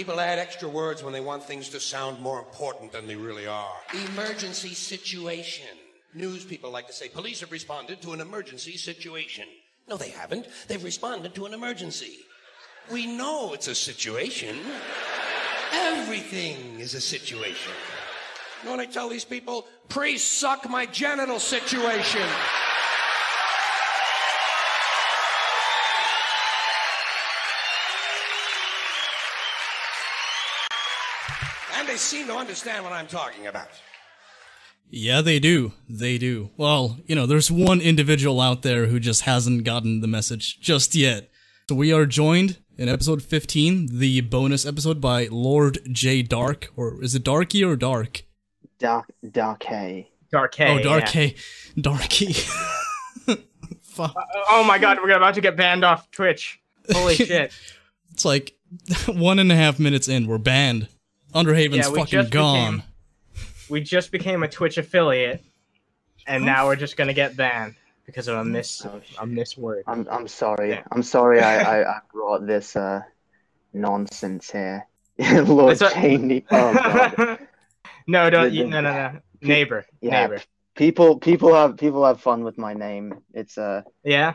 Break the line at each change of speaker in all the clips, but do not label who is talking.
People add extra words when they want things to sound more important than they really are. Emergency situation. News people like to say police have responded to an emergency situation. No, they haven't. They've responded to an emergency. We know it's a situation. Everything is a situation. You know what I tell these people? Priests suck my genital situation. And seem to understand what I'm talking about.
Yeah, they do. They do. Well, you know, there's one individual out there who just hasn't gotten the message just yet. So we are joined in episode 15, the bonus episode by Lord Jae Dark, or is it Darky or Dark?
Dark Dark Hay.
Dark Hay.
oh, Dark
yeah.
Darky. Fuck.
Uh, oh, oh my god, we're about to get banned off Twitch. Holy shit.
It's like one and a half minutes in, we're banned. Underhaven's
Yeah,
fucking gone.
became- We just became a Twitch affiliate, and now we're just gonna get banned because of a miss
Oh,
a miss word.
I'm I'm sorry.
Yeah.
I'm sorry. I, I, I brought this uh nonsense here. Lord
It's a-
Cheney. Oh god.
no, don't
The-
you,
the-
no, no, no. Neighbor,
Yeah.
neighbor.
People people have people have fun with my name. It's uh
Yeah,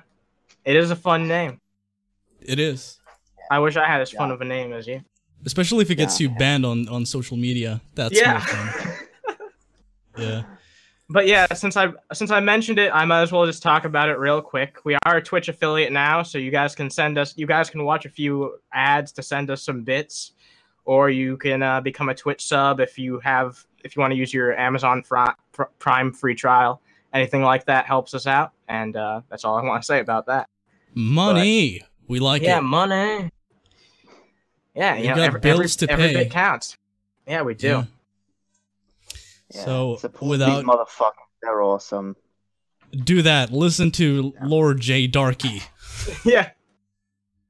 it is a fun name.
It is.
I wish I had as fun of a name as you.
Especially if it gets
Yeah.
you banned on, on social media. That's
Yeah.
Yeah.
But yeah, since I since I mentioned it, I might as well just talk about it real quick. We are a Twitch affiliate now, so you guys can send us. You guys can watch a few ads to send us some bits, or you can uh, become a Twitch sub if you have if you want to use your Amazon Pr- Prime free trial. Anything like that helps us out, and uh, that's all I want to say about that.
Money. we like
yeah,
it.
Yeah, money. Yeah,
We
you know,
got
every,
bills
every,
to
every
pay.
bit counts. Yeah, we do.
Yeah.
yeah,
So,
support
without-
these motherfuckers. They're awesome.
Do that. Listen to Lord Jae Darky.
Yeah.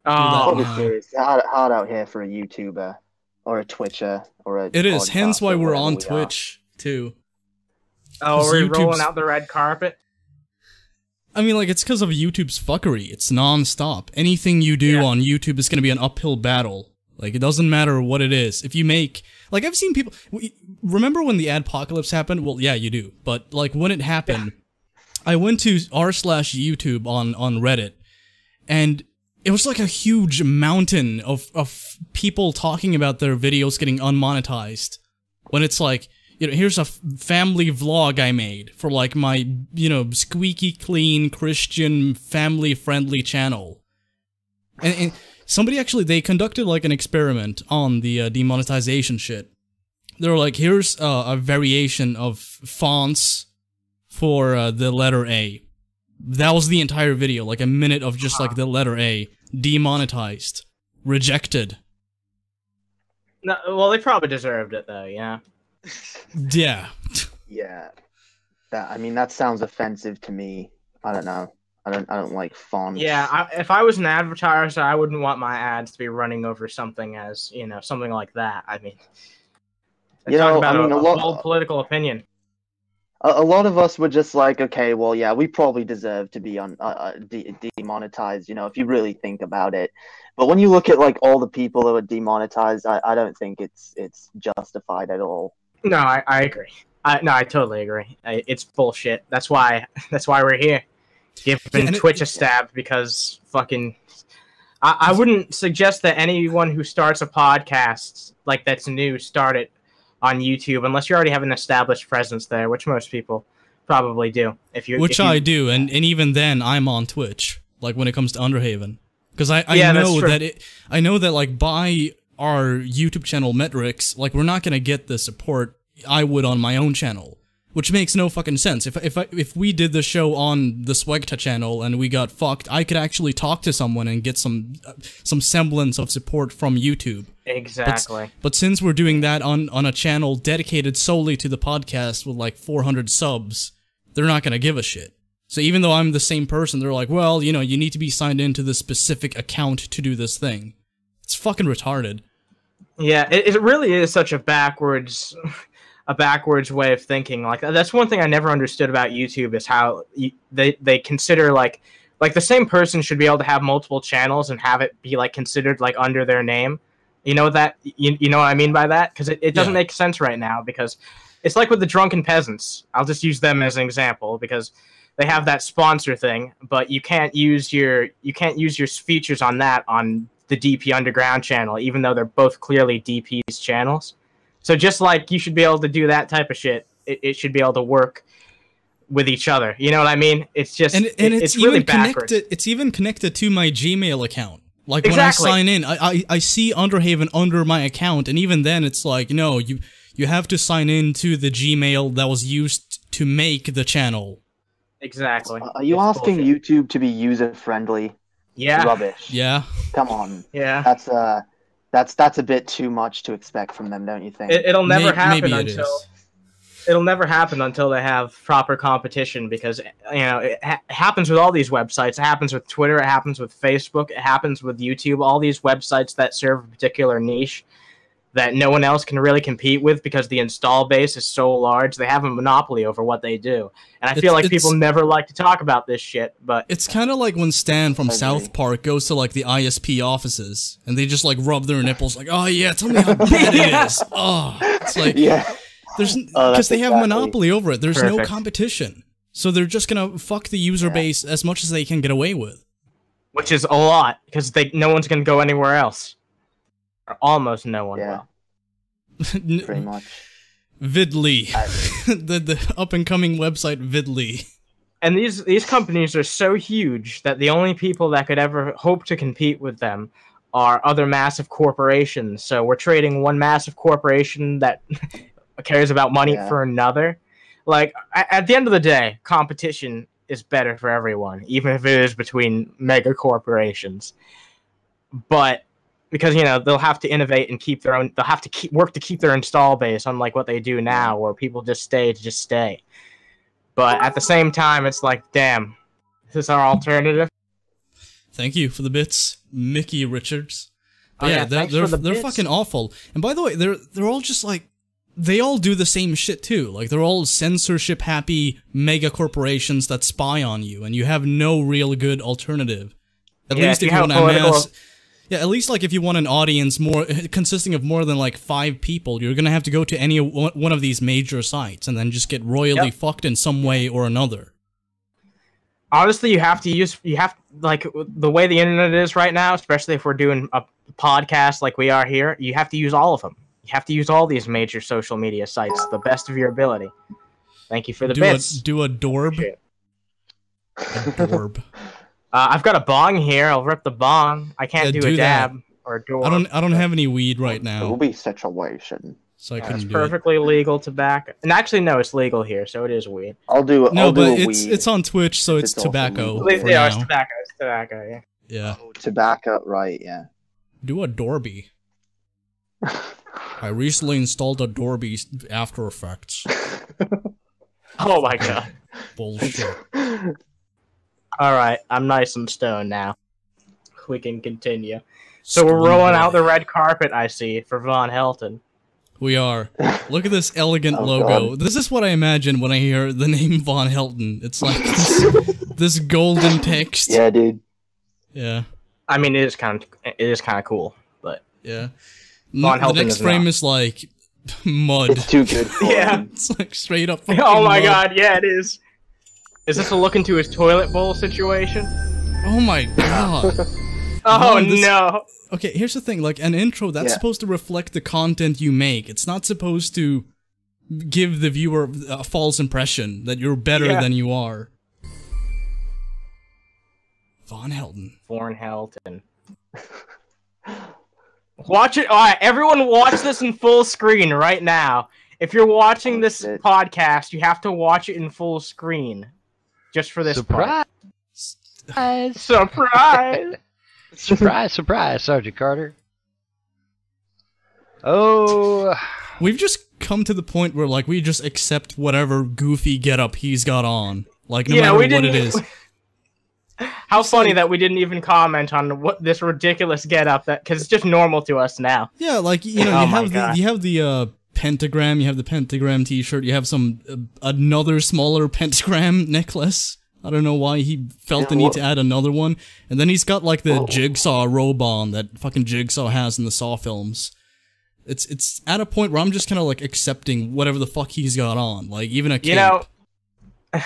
Oh,
serious. Hard, hard out here for a YouTuber or a Twitcher or a.
It is. Hence why we're on
we are.
Twitch too.
oh,
'Cause
we're
YouTube's-
rolling out the red carpet.
I mean, like it's because of YouTube's fuckery. It's non-stop. Anything you do
Yeah.
on YouTube is going to be an uphill battle. Like it doesn't matter what it is. If you make like I've seen people. Remember when the adpocalypse happened? Well, yeah, you do. But like when it happened, I went to r slash YouTube on on Reddit, and it was like a huge mountain of of people talking about their videos getting unmonetized. When it's like, you know, here's a f- family vlog I made for like my, you know, squeaky clean Christian family friendly channel. And, and somebody actually, they conducted like an experiment on the uh, demonetization shit. They were like, here's uh, a variation of fonts for uh, the letter A. That was the entire video, like a minute of just like the letter A, demonetized, rejected.
No, well, they probably deserved it though. Yeah.
Yeah.
Yeah. That I mean that sounds offensive to me. I don't know. I don't I don't like fonts.
Yeah. I, if I was an advertiser, I wouldn't want my ads to be running over something as you know something like that. I mean,
You know,
about
I mean,
a,
a lot-
political opinion.
a, a lot of us were just like, okay, well, yeah, we probably deserve to be on uh, uh, de- demonetized. You know, if you really think about it. But when you look at like all the people that were demonetized, I, I don't think it's it's justified at all.
No, I, I agree. I no, I totally agree. I, it's bullshit. That's why that's why we're here, giving
Yeah, and it-
Twitch a stab because fucking. I, I wouldn't suggest that anyone who starts a podcast like that's new start it on YouTube unless you already have an established presence there, which most people probably do. If you,
Which
if you-
I do, and, and even then, I'm on Twitch. Like when it comes to Underhaven, because I, I
Yeah,
know that it, I know that like by our YouTube channel metrics, like we're not gonna get the support I would on my own channel, which makes no fucking sense. If if I, if we did the show on the Swegta channel and we got fucked, I could actually talk to someone and get some uh, some semblance of support from YouTube. But,
exactly.
but since we're doing that on on a channel dedicated solely to the podcast with like 400 subs, they're not gonna give a shit. So even though I'm the same person, they're like, well, you know, you need to be signed into this specific account to do this thing. It's fucking retarded.
Yeah, it, it really is such a backwards, a backwards way of thinking. Like that's one thing I never understood about YouTube is how you, they they consider like like the same person should be able to have multiple channels and have it be like considered like under their name, You know that you, you know what I mean by that because it, it doesn't
Yeah.
make sense right now because it's like with the drunken peasants. I'll just use them as an example because they have that sponsor thing, but you can't use your you can't use your features on that on the DP Underground channel, even though they're both clearly DP's channels. So just like you should be able to do that type of shit, it, it should be able to work with each other. You know what I mean? It's just
and and
it-
it's,
really
even
backwards.
connected. It's even connected to my Gmail account. Like
Exactly.
when I sign in, I, I I see Underhaven under my account, and even then, it's like no, you you have to sign in to the Gmail that was used to make the channel.
Exactly.
Are you
It's
asking
bullshit.
YouTube to be user friendly?
Yeah.
Rubbish.
Yeah,
Come on.
Yeah.
That's uh that's that's a bit too much to expect from them, don't you think?
It, it'll never
May-
happen
maybe it
until
is.
it'll never happen until they have proper competition because you know it ha- happens with all these websites. It happens with Twitter. It happens with Facebook. It happens with YouTube. All these websites that serve a particular niche that no one else can really compete with because the install base is so large. They have a monopoly over what they do, and I
It's-
feel like people never like to talk about this shit. But
it's kind of like when Stan from
I agree.
South Park goes to like the ISP offices, and they just like rub their nipples, like, oh yeah, tell me how bad it is. Oh, it's like
yeah.
There's
Oh,
because
that's
they have
exactly-
monopoly over it. There's no competition, so they're just gonna fuck the user base as much as they can get away with.
which is a lot because they no one's gonna go anywhere else, or almost no one
Yeah,
will.
pretty much.
Vidly, the the up and coming website Vidly.
and these these companies are so huge that the only people that could ever hope to compete with them are other massive corporations. So we're trading one massive corporation that cares about money
Yeah.
for another. Like at the end of the day, competition is better for everyone, even if it is between mega corporations. But because you know they'll have to innovate and keep their own, they'll have to keep work to keep their install base, unlike what they do now, where people just stay to just stay. But at the same time, it's like, damn, this is our alternative?
Thank you for the bits, Mickey Richards.
Oh,
yeah,
yeah,
they're they're,
the
they're fucking awful. And by the way, they're they're all just like they all do the same shit too. Like they're all censorship happy mega corporations that spy on you, and you have no real good alternative. At
Yeah,
least
if you
you want to amass. Yeah, at least like if you want an audience more consisting of more than like five people, you're gonna have to go to any one of these major sites and then just get royally
Yep.
fucked in some way or another.
Honestly, you have to use you have like the way the internet is right now, especially if we're doing a podcast like we are here. You have to use all of them. You have to use all these major social media sites the best of your ability. Thank you for the
do
bits.
a do a dorb. A dorb.
Uh, I've got a bong here. I'll rip the bong. I can't
Yeah,
do, a
do that.
dab or a door.
I don't I don't have any weed right now.
It will
now,
be situation.
so I
It's
couldn't do it.
perfectly legal tobacco. And actually, no, it's legal here, so it is weed.
I'll do.
No,
I'll do
but
a
it's
weed.
it's on Twitch, so it's,
It's
tobacco
legal.
for
yeah, it's tobacco. It's tobacco. Yeah.
Yeah,
tobacco, right? Yeah.
do a Dorby. I recently installed a Adobe After Effects.
Oh my god.
Bullshit.
All right, I'm nice and stoned now. We can continue. So we're rolling out the red carpet. I see for Von Helton.
We are. Look at this elegant
Oh,
logo.
God.
This is what I imagine when I hear the name Von Helton. It's like this, this golden text.
yeah, dude.
Yeah.
I mean, it is kind of it is kind of cool, but
Yeah.
Von
N- the next
is
frame
not.
is like mud.
It's too good for
Yeah.
him.
It's like straight up. Oh fucking
oh my
mud.
god, yeah, it is. Is this a look into his toilet bowl situation?
Oh my god.
Oh
Von, this-
no!
Okay, here's the thing. Like an intro, that's
Yeah.
supposed to reflect the content you make. It's not supposed to give the viewer a false impression that you're better
Yeah.
than you are. Von Helden.
Von Helton. Watch it. All right, everyone, watch this in full screen right now. If you're watching
Oh,
this
shit.
podcast, you have to watch it in full screen, just for this part.
Surprise!
Surprise!
surprise! Surprise! Sergeant Carter. Oh,
We've just come to the point where like we just accept whatever goofy getup he's got on. Like no
yeah,
matter
we
what it is.
How funny that we didn't even comment on what this ridiculous getup that because it's just normal to us now.
Yeah, like you know,
Oh
you
my
have the you have the uh pentagram, you have the pentagram t-shirt, you have some uh, another smaller pentagram necklace. I don't know why he felt the need
what-
to add another one. And then he's got like the
Oh.
jigsaw robot that fucking Jigsaw has in the Saw films. It's it's at a point where I'm just kind of like accepting whatever the fuck he's got on, like even a cape.
You know,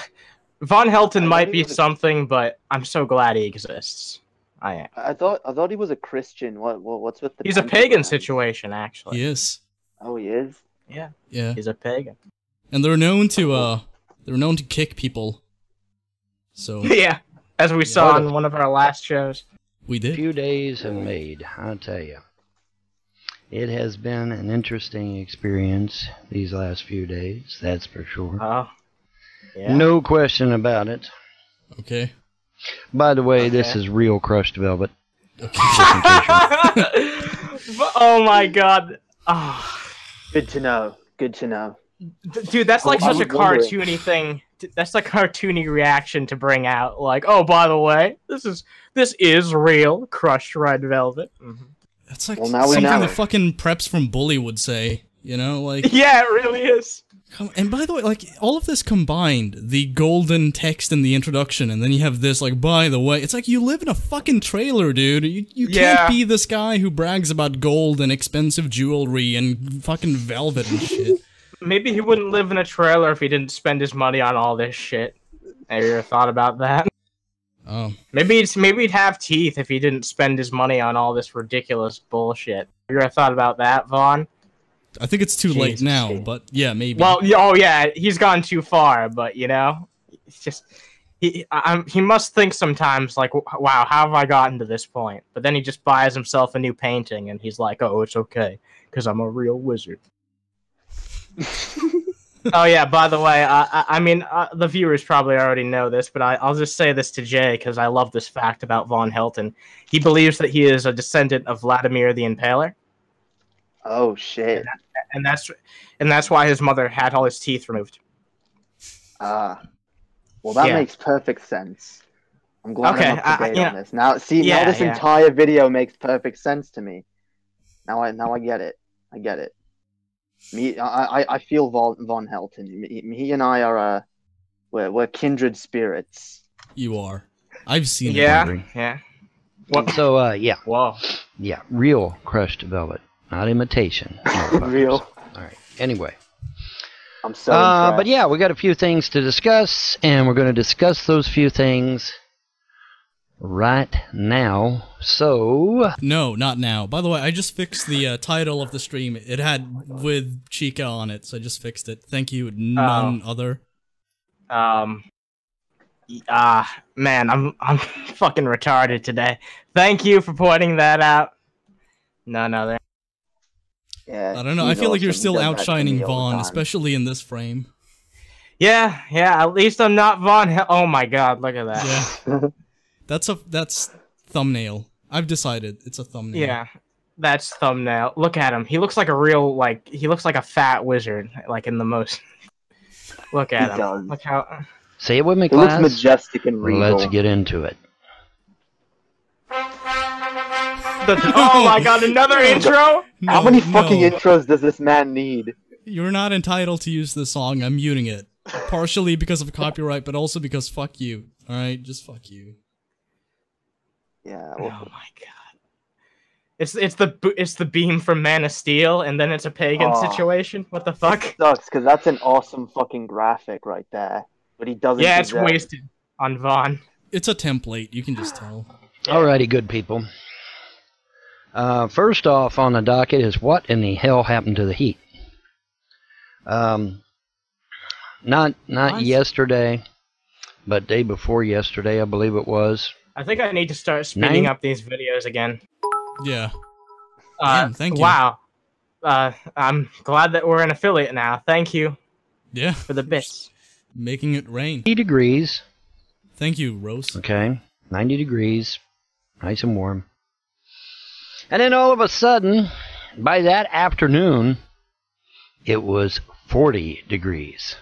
Von Helton might be
was-
something, but I'm so glad he exists. I am.
I thought I thought he was a Christian. What, what what's with the?
He's a pagan situation, actually.
he is.
Oh, he is.
Yeah,
Yeah,
he's a pagan.
and they're known to uh, they're known to kick people. So
yeah, as we saw
What a-
on one of our last shows.
we
A
did.
few days have made, I'll tell you. It has been an interesting experience these last few days, that's for sure.
Oh, yeah.
No question about it.
Okay.
By the way, this is real crushed velvet.
oh my god. Oh.
Good to know. Good to know.
Dude, that's like
Oh, I
such a
wondering.
cartoony thing. That's a cartoony reaction to bring out. Like, oh, by the way, this is this is real crushed red velvet. Mhm.
That's like
Well, now
something the fucking preps from Bully would say. You know, like
Yeah, it really is.
And by the way, like all of this combined, the golden text in the introduction, and then you have this like, by the way, it's like you live in a fucking trailer, dude. You you
Yeah.
can't be this guy who brags about gold and expensive jewelry and fucking velvet and shit.
Maybe he wouldn't live in a trailer if he didn't spend his money on all this shit. Have you ever thought about that?
Oh,
Maybe it's maybe he'd have teeth if he didn't spend his money on all this ridiculous bullshit. Have you ever thought about that, Vaughn?
I think it's too late now,
Steve.
but yeah, maybe.
Well, oh yeah, he's gone too far, but you know, it's just he I, I'm- he must think sometimes like, wow, how have I gotten to this point? But then he just buys himself a new painting, and he's like, oh, it's okay, because I'm a real wizard. oh yeah, by the way, I I, I mean uh, the viewers probably already know this, but I, I'll just say this to Jae because I love this fact about Von Helton. He believes that he is a descendant of Vladimir the Impaler
Oh shit.
and that's and that's why his mother had all his teeth removed.
Ah. well, that
Yeah.
makes perfect sense. I'm glad
Okay,
I'm up to
I- I-
date on this. Now, see,
Yeah,
now this
yeah.
entire video makes perfect sense to me. Now I now I get it. I get it. Me, I, I, I feel Von, Von Helton. Me, he and I are uh, we're, we're kindred spirits.
you are. I've seen.
Yeah,
hungry.
yeah. What?
So, uh, yeah,
Whoa.
yeah, real crushed velvet, not imitation.
Real.
All right. Anyway,
I'm so.
uh, but yeah, we got a few things to discuss, and we're going to discuss those few things right now. So,
No, not now. By the way, I just fixed the uh, title of the stream. It had with Chica on it, so I just fixed it. Thank you, none other.
Um. Ah, man, I'm I'm fucking retarded today. Thank you for pointing that out. None other.
Yeah,
I don't know. I feel like you're still
He does that to
outshining
me all the
Vaughn, especially in this frame.
Yeah, yeah. At least I'm not Von. Hel- oh my God, look at that.
Yeah, that's a that's thumbnail. I've decided it's a thumbnail.
Yeah, that's thumbnail. Look at him. He looks like a real like he looks like a fat wizard, like in the most. Look at
He
him.
does.
Look how.
say it with me,
He looks majestic and regal.
Let's get into it.
The, oh my God! Another intro.
No,
How many fucking
no.
intros does this man need?
You're not entitled to use this song. I'm muting it. Partially because of copyright, but also because fuck you. All right, just fuck you.
Yeah,
Oh my God! It's it's the it's the beam from Man of Steel, and then it's a pagan
Oh.
situation. What the fuck?
sucks because that's an awesome fucking graphic right there. But he doesn't.
Yeah, it's
deserve-
wasted on Vaughn.
It's a template. You can just tell.
Alrighty, good people. Uh, first off on the docket is what in the hell happened to the heat? Um, not not
What?
yesterday, but day before yesterday, I believe it was.
I think I need to start speeding
Nine?
up these videos again.
Yeah.
Uh,
Damn, thank you.
Wow. Uh, I'm glad that we're an affiliate now. Thank you
Yeah.
for the bits.
Making it rain.
90 degrees,
Thank you, Rose.
okay, 90 degrees, nice and warm. And then all of a sudden, by that afternoon, it was 40 degrees.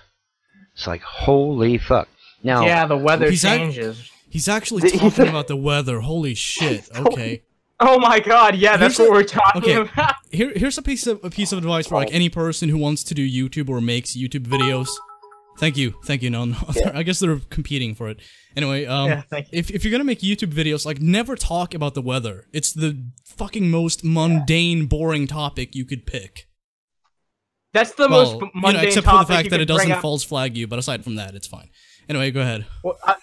It's like, holy fuck. Now,
Yeah, the weather
He's act-
changes.
He's actually talking about the weather. Holy shit. Okay.
Oh my god, yeah, that's
Here's
what
a-
we're talking
okay.
about.
Here, here's a piece of a piece of advice for like any person who wants to do YouTube or makes YouTube videos. Thank you, thank you. No, no.
Yeah.
I guess they're competing for it. Anyway, um,
Yeah, thank you.
if if you're gonna make YouTube videos, like never talk about the weather. It's the fucking most mundane, boring topic you could pick.
That's the
well,
most
you know,
mundane
except for the fact that it doesn't
up.
false flag you. But aside from that, it's fine. Anyway, go ahead.
Well, uh,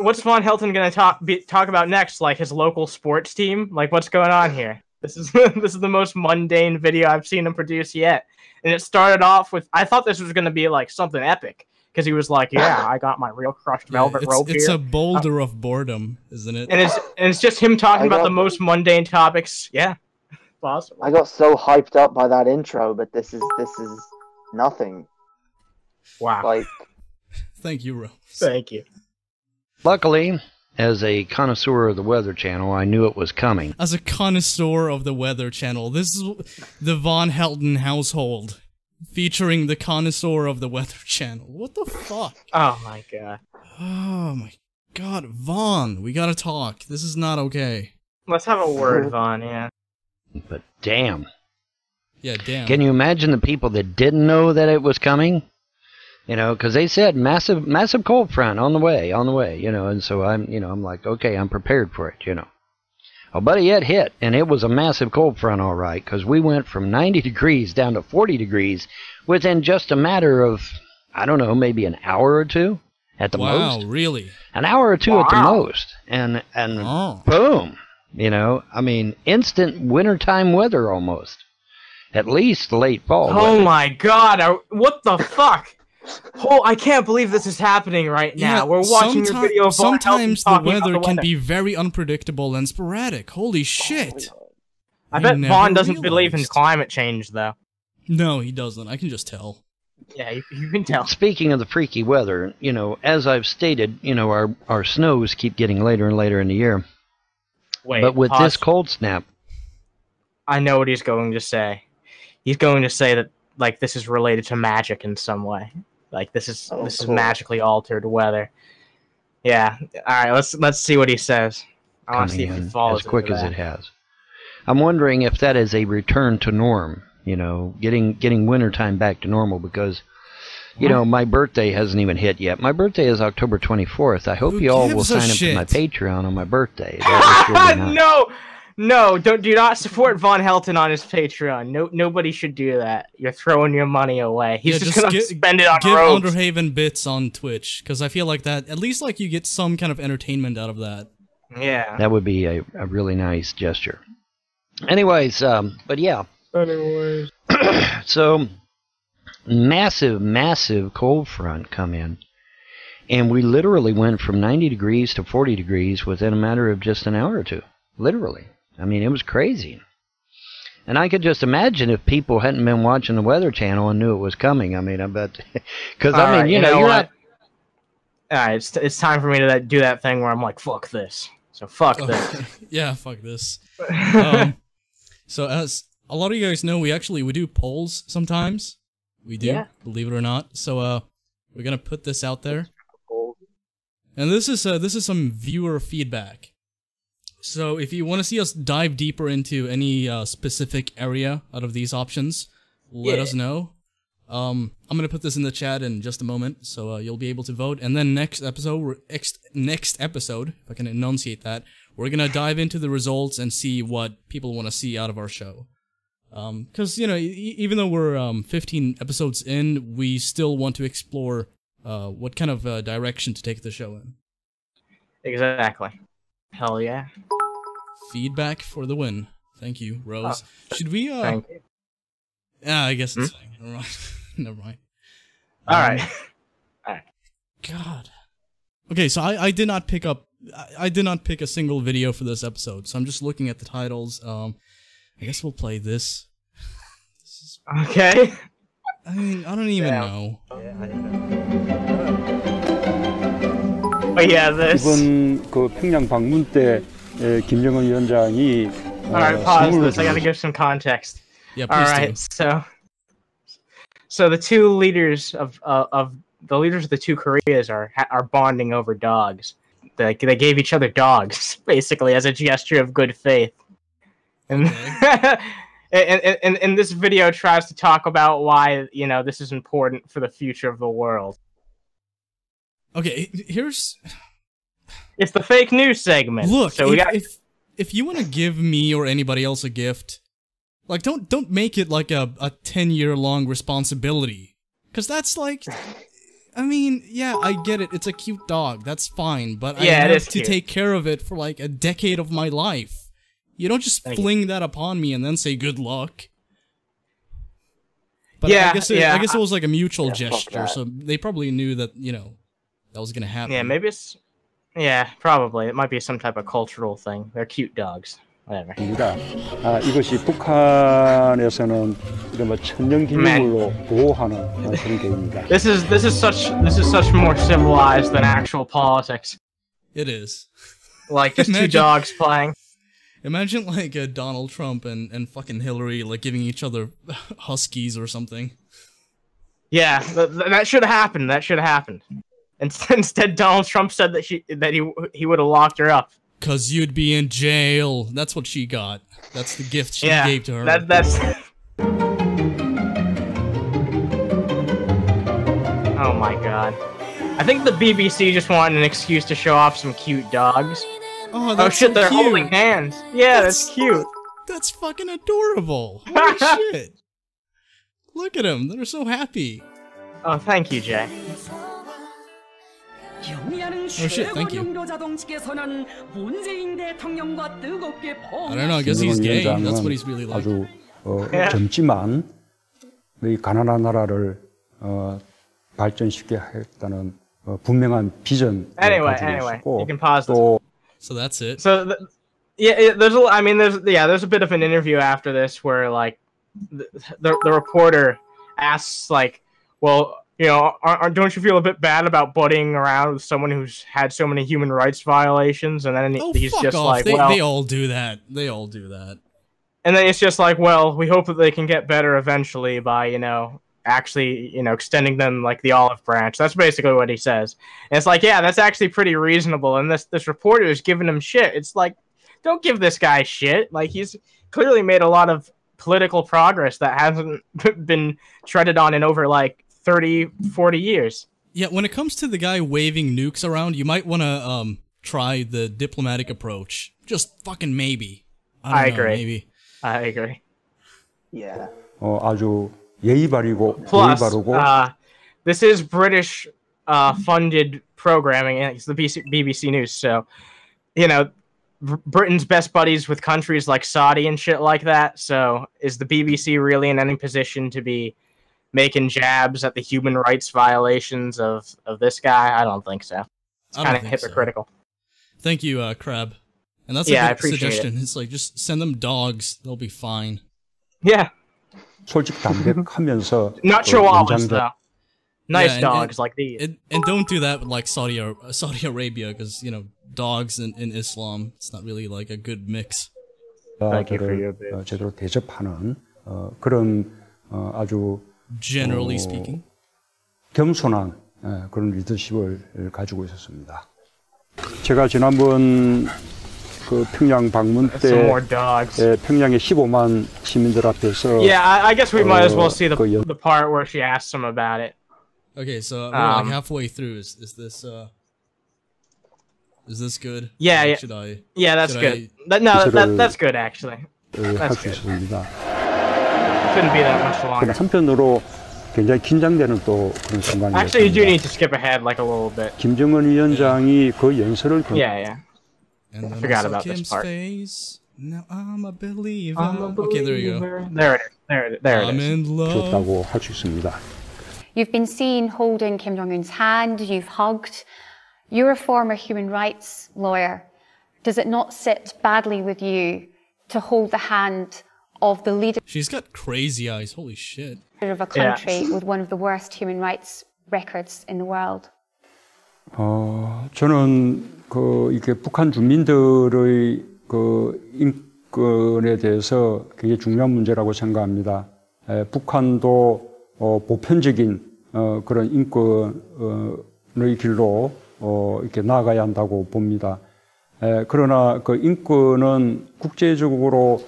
what's Von Helton gonna talk be, talk about next? Like his local sports team? Like what's going on here? This is this is the most mundane video I've seen him produce yet. And it started off with I thought this was gonna be like something epic because he was like, "Yeah, I got my real crushed velvet
it's,
rope
it's
here,"
a boulder uh, of boredom, isn't it?
and it's and it's just him talking
I
about
got-
the most mundane topics. Yeah, possible.
I got so hyped up by that intro, but this is this is nothing.
Wow,
Like
Thank you, Rose.
thank you.
Luckily, as a connoisseur of the Weather Channel, I knew it was coming.
As a connoisseur of the Weather Channel, this is the Von Helden household, featuring the connoisseur of the Weather Channel. What the fuck?
Oh my god.
Oh my god, Vaughn, we gotta talk. This is not okay.
Let's have a word, Vaughn. Yeah.
But damn.
Yeah, damn.
Can you imagine the people that didn't know that it was coming? You know, because they said massive, massive cold front on the way, on the way. You know, and so I'm, you know, I'm like, okay, I'm prepared for it. You know. Oh, buddy, it hit, and it was a massive cold front, all right, because we went from 90 degrees down to 40 degrees within just a matter of, I don't know, maybe an hour or two at the
wow,
most,
really?
an hour or two at the most, and and
Oh.
boom, you know, I mean, instant wintertime weather almost. At least late fall.
Oh
weather.
my god, I, what the fuck? Oh, I can't believe this is happening right now. We're watching your video of Von Helton
Sometimes the
talking about
weather can be very unpredictable and sporadic. Holy oh, shit.
I
I
bet
never
Vaughn doesn't believe in climate change, though.
No, he doesn't. I can just tell.
Yeah, you, you can tell.
Speaking of the freaky weather, you know, as I've stated, you know, our, our snows keep getting later and later in the year.
Wait,
but with
pause.
this cold snap,
I know what he's going to say. He's going to say that like this is related to magic in some way. Like this is
Oh,
this is magically altered weather. Yeah. All right. Let's let's see what he says. I want to see if he
in
follows
as quick as
that.
it has. I'm wondering if that is a return to norm, you know, getting getting wintertime back to normal because you know, my birthday hasn't even hit yet. My birthday is October 24th. I hope
Who
you all will sign up
shit?
for my Patreon on my birthday. That would nice.
no, no, don't do not support Von Helton on his Patreon. No, nobody should do that. You're throwing your money away. He's
Yeah,
just,
just
gonna
gi-
spend it on
Give
robes.
Underhaven bits on Twitch, because I feel like that, at least like you get some kind of entertainment out of that.
Yeah.
That would be a, a really nice gesture. Anyways, um, but yeah,
Anyways.
so massive, massive cold front come in, and we literally went from 90 degrees to 40 degrees within a matter of just an hour or two. Literally, I mean, it was crazy. And I could just imagine if people hadn't been watching the Weather Channel and knew it was coming. I mean, I bet because I mean,
right,
you, know, you're
what?
not.
All right, it's, it's time for me to that, do that thing where I'm like, fuck this. So fuck this.
yeah, fuck this. Um, so as a lot of you guys know, we actually we do polls sometimes. We do,
Yeah.
believe it or not. So uh, we're gonna put this out there, and this is uh, this is some viewer feedback. So if you want to see us dive deeper into any uh, specific area out of these options, let
Yeah.
us know. Um, I'm gonna put this in the chat in just a moment, so uh, you'll be able to vote. And then next episode, we're- next next episode, if I can enunciate that, we're gonna dive into the results and see what people want to see out of our show. Um, because you know, e- even though we're um 15 episodes in, we still want to explore uh what kind of uh, direction to take the show in.
exactly. Hell yeah.
Feedback for the win. Thank you, Rose. Should we? uh
Thank you.
Yeah, I guess it's fine. Never mind. Never mind.
All
Um,
right.
God. Okay, so I, I did not pick up I, I did not pick a single video for this episode, so I'm just looking at the titles. Um I guess we'll play this.
Okay.
I mean, I don't even
Yeah.
know
Oh yeah, this.
이번 그 평양 방문 때 에, 김정은 위원장이
All right,
어,
pause
선물로
this. I gotta
준
give some context.
Yeah,
All
please
right,
do.
so so the two leaders of uh, of the leaders of the two Koreas are ha- are bonding over dogs. They they gave each other dogs basically as a gesture of good faith. And and, and, and and this video tries to talk about why you know this is important for the future of the world.
Okay, here's
It's the fake news segment.
look.
so we
if,
got
if if you want to give me or anybody else a gift, like don't don't make it like a a ten year long responsibility, because that's like. I mean, yeah, I get it. It's a cute dog. That's fine, but I
Yeah, it
have to
cute.
take care of it for like a decade of my life. You don't just
Thank you.
fling that upon me and then say good luck. But
Yeah,
I guess it,
yeah,
I guess it was like a mutual
Yeah,
gesture, so they probably knew that you know that was gonna happen.
yeah, maybe it's yeah, probably it might be some type of cultural thing. They're cute dogs. Whatever.
입니다. 아, 이것이 북한에서는 이런 뭐 천연 기념물로 보호하는 어, 그런 계획입니다.
This is this is such this is such more civilized than actual politics.
It is.
Like just two
Imagine-
dogs playing.
Imagine like uh, Donald Trump and, and fucking Hillary like giving each other huskies or something.
Yeah, th- th- that should have happened. That should have happened. Instead, instead, Donald Trump said that she that he he would have locked her up.
Cause you'd be in jail. That's what she got. That's the gift she
yeah,
gave to her.
that that's. oh my god! I think the BBC just wanted an excuse to show off some cute dogs.
oh,
Oh
that's
shit!
so
they're
cute.
holding hands. Yeah, that's, cute.
That's fucking adorable. Holy shit. Look at them. They're so happy.
Oh, thank you, Jay.
Oh shit, thank you.
I
I don't know. I guess he's
김정은
gay. That's
위원장은
what he's really like.
아주 어,
예.
젊지만 이 가난한 나라를 어, 발전시켜 하겠다는 어, 분명한 비전
Anyway,
가지고
anyway,
있었고
you can pause this.
또
So that's it.
So th- yeah, it, there's a. I mean, there's yeah, there's a bit of an interview after this where like the the, the reporter asks like, well, you know, are, are, don't you feel a bit bad about buddying around with someone who's had so many human rights violations? And then
Oh,
he's just
off.
like,
they,
well,
they all do that. They all do that.
and then it's just like, well, we hope that they can get better eventually by you know actually you know extending them like the olive branch. That's basically what he says. And it's like, yeah, that's actually pretty reasonable. And this this reporter is giving him shit. It's like, don't give this guy shit. Like he's clearly made a lot of political progress that hasn't been treaded on in over like 30, 40 years.
Yeah, when it comes to the guy waving nukes around, you might want to um try the diplomatic approach. Just fucking maybe. I, don't
I
know,
agree.
Maybe.
I agree.
Yeah.
어, 아주 예의 바르고 예의
Plus,
바르고
uh, this is British uh, funded programming. and It's the BC- BBC News, so you know Br- Britain's best buddies with countries like Saudi and shit like that. So is the BBC really in any position to be making jabs at the human rights violations of of this guy? I don't think so. It's
I don't
kind of
think so.
hypocritical.
Thank you, uh, Crab. And that's
Yeah, I
a good
appreciate
suggestion. It's like just send them dogs; they'll be fine.
Yeah,
솔직 담백하면서
not
어,
chihuahuas
연장자-
though. Nice
and-
dogs like these.
And, and don't do that with like Saudi Ar- Saudi Arabia because you know dogs in, in Islam it's not really like a good mix.
Thank you for your
를
bit.
어, 제대로 대접하는 어, 그런 어, 아주
Generally
어,
speaking.
겸손한 예, 그런 리더십을 가지고 있었습니다. 제가 지난번 그 평양 방문 때
Some more dogs.
예, 평양의 15만 시민들 앞에서
Yeah, I, I guess we might as well
Uh,
see the
그 연-
the part where she asks him about it.
Okay, so we're
Um,
like halfway through. Is is this uh is this good?
Yeah,
Or
yeah.
Should I?
Yeah, that's
Should
good. That, no, that,
consider-
that's good actually.
할
That's
수
good.
있었습니다.
Shouldn't be that much
그러나
longer.
한편으로 굉장히 긴장되는 또 그런
Actually, you do
순간이었습니다.
need to skip ahead like a little bit.
김정은 위원장이 그 연설을 건-
Yeah, yeah.
And then
Forgot
I saw
about this
Kim's
part.
face. Now I'm a believer.
I'm a
okay, there you go.
believer. There it is. There it, there it
I'm
is.
in love.
줬다고 할 수 있습니다.
You've been seen holding Kim Jong un's hand, you've hugged. You're a former human rights lawyer. Does it not sit badly with you to hold the hand Of the leader
She's got crazy eyes. Holy shit.
of a
Yeah.
country with one of the worst human rights records in the world?
어, 저는 그 이게 북한 주민들의 그 인권에 대해서 굉장히 중요한 문제라고 생각합니다. 에, 북한도 어, 보편적인 어, 그런 인권의 길로 어, 이렇게 나아가야 한다고 봅니다. 에, 그러나 그 인권은 국제적으로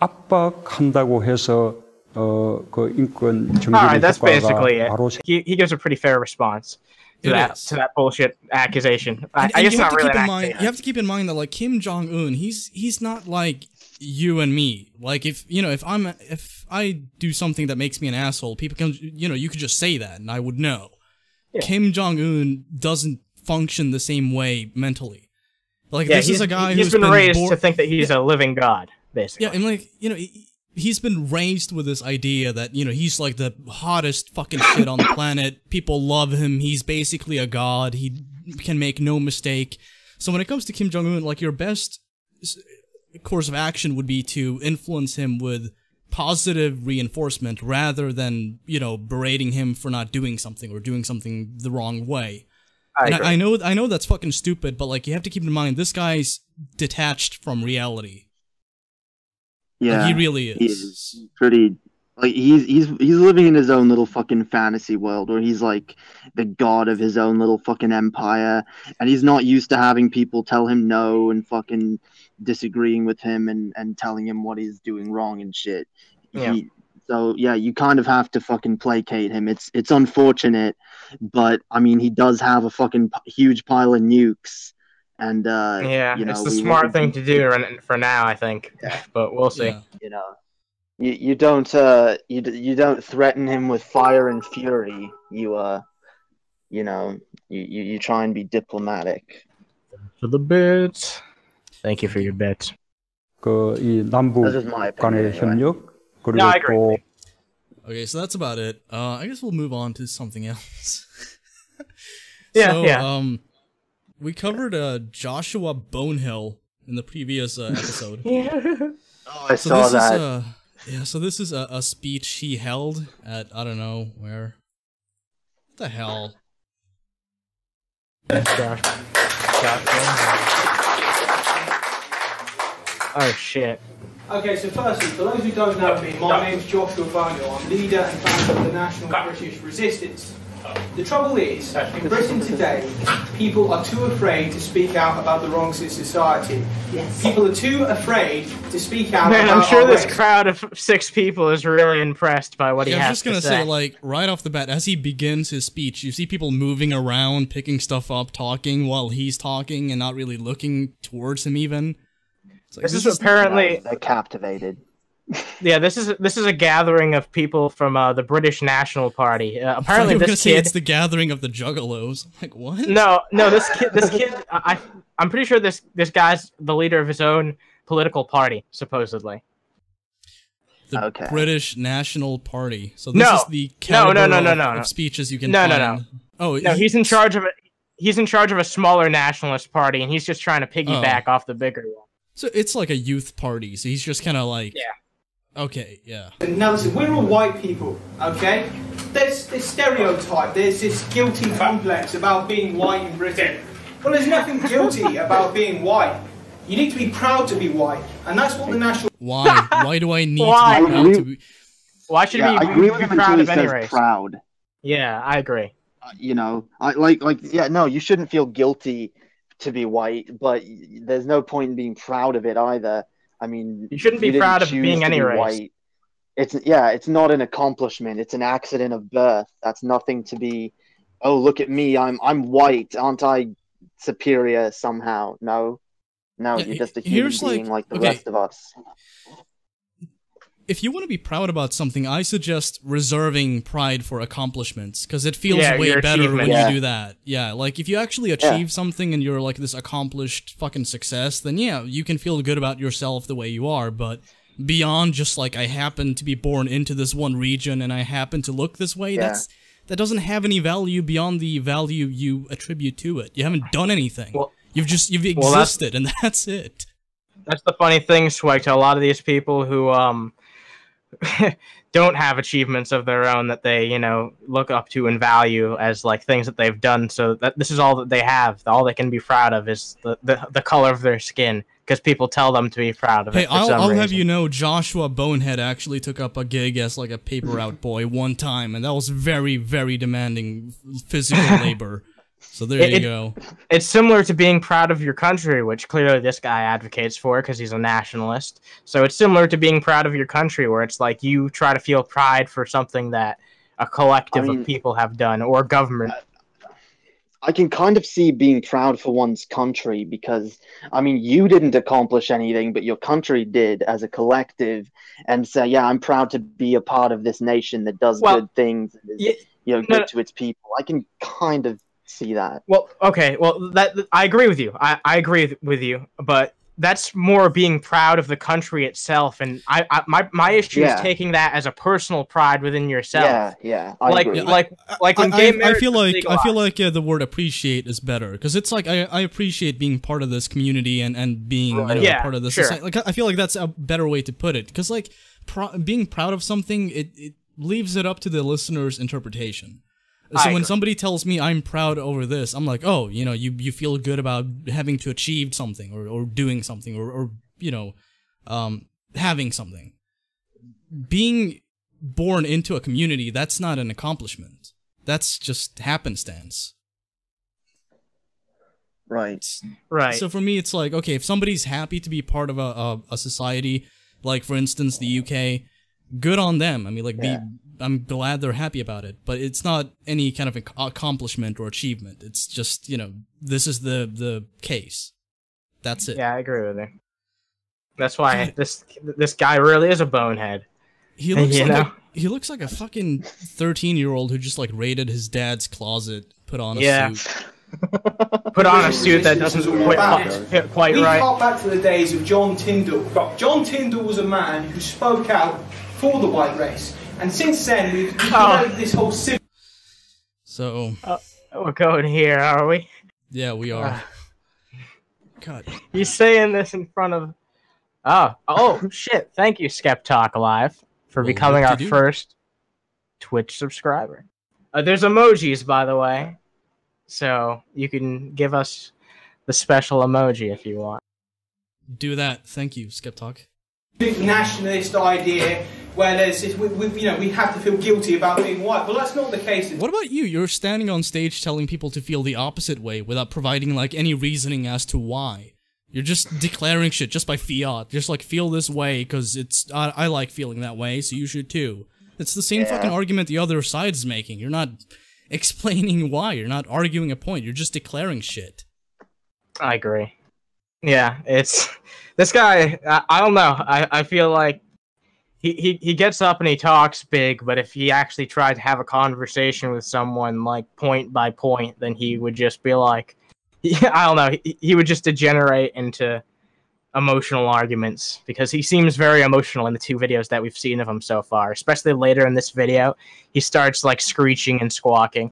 압박한다고 해서 어, 그 인권
All
정책의
right, that's
효과가
basically it.
바로
He, he gives a pretty fair response. to
It
that
is.
to that bullshit accusation. I,
And-
I
and
guess
you have
not
to
really.
keep
an
in mind.
accusation.
You have to keep in mind that like Kim Jong Un, he's he's not like you and me. Like if you know if I'm if I do something that makes me an asshole, people can you know you could just say that and I would know.
Yeah.
Kim Jong Un doesn't function the same way mentally. Like
yeah,
this
he's,
is a guy
he's
who's
been, raised
bor-
to think that he's a living god, basically.
Yeah, and like you know, he, he's been raised with this idea that you know he's like the hottest fucking shit on the planet. People love him. He's basically a god. He can make no mistake. So when it comes to Kim Jong Un, like your best course of action would be to influence him with positive reinforcement rather than you know berating him for not doing something or doing something the wrong way.
I
And. I, I know I know that's fucking stupid, but like you have to keep in mind this guy's detached from reality. Like,
Yeah,
he really is.
He's pretty. Like he's he's he's living in his own little fucking fantasy world where he's like the god of his own little fucking empire, and he's not used to having people tell him no and fucking disagreeing with him and and telling him what he's doing wrong and shit.
Yeah.
He, so yeah, you kind of have to fucking placate him. It's it's unfortunate, but I mean he does have a fucking p- huge pile of nukes, and uh,
yeah,
you know,
it's the
we-
smart
we-
thing to do right- for now, I think. But we'll see.
Yeah.
you know you, you don't uh you, d- you don't threaten him with fire and fury you uh you know you, you, you try and be diplomatic
For the bits. Thank you for your bits.
그 이 남북
That's just my
간의
opinion, anyway.
협력 그리고
No, I agree.
또
Okay, so that's about it. Uh, I guess we'll move on to something else.
Yeah,
so,
yeah.
Um, we covered uh, Joshua Bonehill in the previous uh, episode.
oh i
So
saw
this
that
is uh, yeah. So this is a, a speech he held at I don't know where. What the hell?
Josh. Oh shit.
Okay, so firstly, for those who don't know me, my name's Joshua Bonehill. I'm leader and founder of the National British Resistance. The trouble is, in Britain today, people are too afraid to speak out about the wrongs in society. People are too afraid to speak out
Man,
about
I'm sure
our
this
race.
crowd of six people is really impressed by what he
Yeah, I'm just gonna
say.
say, like, right off the bat, as he begins his speech, you see people moving around, picking stuff up, talking while he's talking, and not really looking towards him even. It's like,
this is apparently
they're captivated
yeah. This is this is a gathering of people from uh, the British National Party. Uh, apparently,
you were
this
say
kid.
it's the gathering of the Juggalos. I'm like, what?
No, no. This kid. This kid. I. I'm pretty sure this this guy's the leader of his own political party, supposedly.
The
Okay.
British National Party. So this
No.
is the
No,
caliber
no, no, no, no,
of
no.
speeches you can
No, no,
find.
no.
Oh,
No,
he-
he's in charge of a. He's in charge of a smaller nationalist party, and he's just trying to piggyback
Oh.
off the bigger one.
So it's like a youth party. So he's just kind of like,
Yeah.
Okay, yeah.
Now listen, we're all white people, okay? There's this stereotype, there's this guilty complex about being white in Britain. Well, there's nothing guilty about being white. You need to be proud to be white, and that's what the National
Why? Why do I need
Why?
to be proud to be?
Why should
yeah,
he
i
be,
agree
be
with him until
proud
he
of any
says
race?
proud
Yeah, I agree.
Uh, you know i like like yeah no you shouldn't feel guilty to be white but there's no point in being proud of it either i mean
You shouldn't be
didn't
proud of being any
be
race.
white. it's yeah it's not an accomplishment. It's an accident of birth. That's nothing to be oh look at me. I'm i'm white. Aren't i superior somehow? No. No
Yeah,
you're just a human
here's, like-
being like, the
okay.
rest of us
If you want to be proud about something, I suggest reserving pride for accomplishments because it feels
Yeah,
way better when.
Yeah.
you do that. Yeah, like if you actually achieve something and you're like this accomplished fucking success, then yeah, you can feel good about yourself the way you are. But beyond just like I happen to be born into this one region and I happen to look this way,
Yeah.
that's that doesn't have any value beyond the value you attribute to it. You haven't done anything.
Well-
You've just you've
Well, that's-
existed and that's it.
That's the funny thing, Swag, to a lot of these people who um don't have achievements of their own that they, you know, look up to and value as like things that they've done. So that this is all that they have. All they can be proud of is the the, the color of their skin because people tell them to be proud of
Hey,
it.
I'll, I'll have you know, Joshua Bonehead actually took up a gig as like a paper out boy one time, and that was very, very demanding physical labor. So there
It-
you go.
It's similar to being proud of your country, which clearly this guy advocates for because he's a nationalist. So it's similar to being proud of your country, where it's like you try to feel pride for something that a collective
I mean-
of people have done or government.
I can kind of see being proud for one's country because, I mean, you didn't accomplish anything, but your country did as a collective, and say, yeah, I'm proud to be a part of this nation that does
Well,
good things, and is,
yeah,
you know,
no,
good to its people. I can kind of see that.
Well, okay, well that I agree with you. I, I agree with you, but that's more being proud of the country itself, and I, I my my issue
Yeah.
is taking that as a personal pride within yourself.
Yeah, yeah, I
like
agree.
like like when
I,
gay
I, I feel like I feel like uh, the word appreciate is better because it's like I, I appreciate being part of this community and and being you know,
Yeah,
part of this
sure.
society. Like I feel like that's a better way to put it because like pr- being proud of something it it leaves it up to the listener's interpretation. So
I
when
agree.
somebody tells me I'm proud over this, I'm like, oh, you know, you you feel good about having to achieve something or or doing something or or you know, um, having something. Being born into a community, that's not an accomplishment. That's just happenstance.
right.
right.
So for me, it's like, okay, if somebody's happy to be part of a, a, a society, like for instance the UK, good on them. I mean, like,
Yeah.
Be, I'm glad they're happy about it, but it's not any kind of accomplishment or achievement. It's just, you know, this is the the case. That's it.
yeah, I agree with you. That's why this this guy really is a bonehead.
He looks
You
like
know?
a, he looks like a fucking thirteen year old who just like raided his dad's closet, put on a
Yeah.
suit.
Put on a suit that doesn't quite, quite, quite
we
right.
hark back to the days of John Tyndall. John Tyndall was a man who spoke out for the white race, and since then we've, we've
Oh.
developed this whole civil
So
We're going here, are we?
yeah, we are.
Ah.
God,
He's saying this in front of. Oh, oh shit! Thank you, Skep Talk Live, for
Well,
becoming our
whoop-de-doo.
first Twitch subscriber. Uh, there's emojis, by the way, so you can give us the special emoji if you want.
do that. Thank you, Skep Talk.
big nationalist idea where there's this, we, we, you know, we have to feel guilty about being white. Well, that's not the case.
What about you? You're standing on stage telling people to feel the opposite way without providing like any reasoning as to why. You're just declaring shit just by fiat. Just like feel this way because it's I, I like feeling that way, so you should too. It's the same
Yeah.
fucking argument the other side's making. You're not explaining why. You're not arguing a point. You're just declaring shit.
I agree. Yeah, it's this guy. I, I don't know. I, I feel like he, he he gets up and he talks big, but if he actually tried to have a conversation with someone like point by point, then he would just be like, I don't know. He, he would just degenerate into emotional arguments because he seems very emotional in the two videos that we've seen of him so far. Especially later in this video, he starts like screeching and squawking.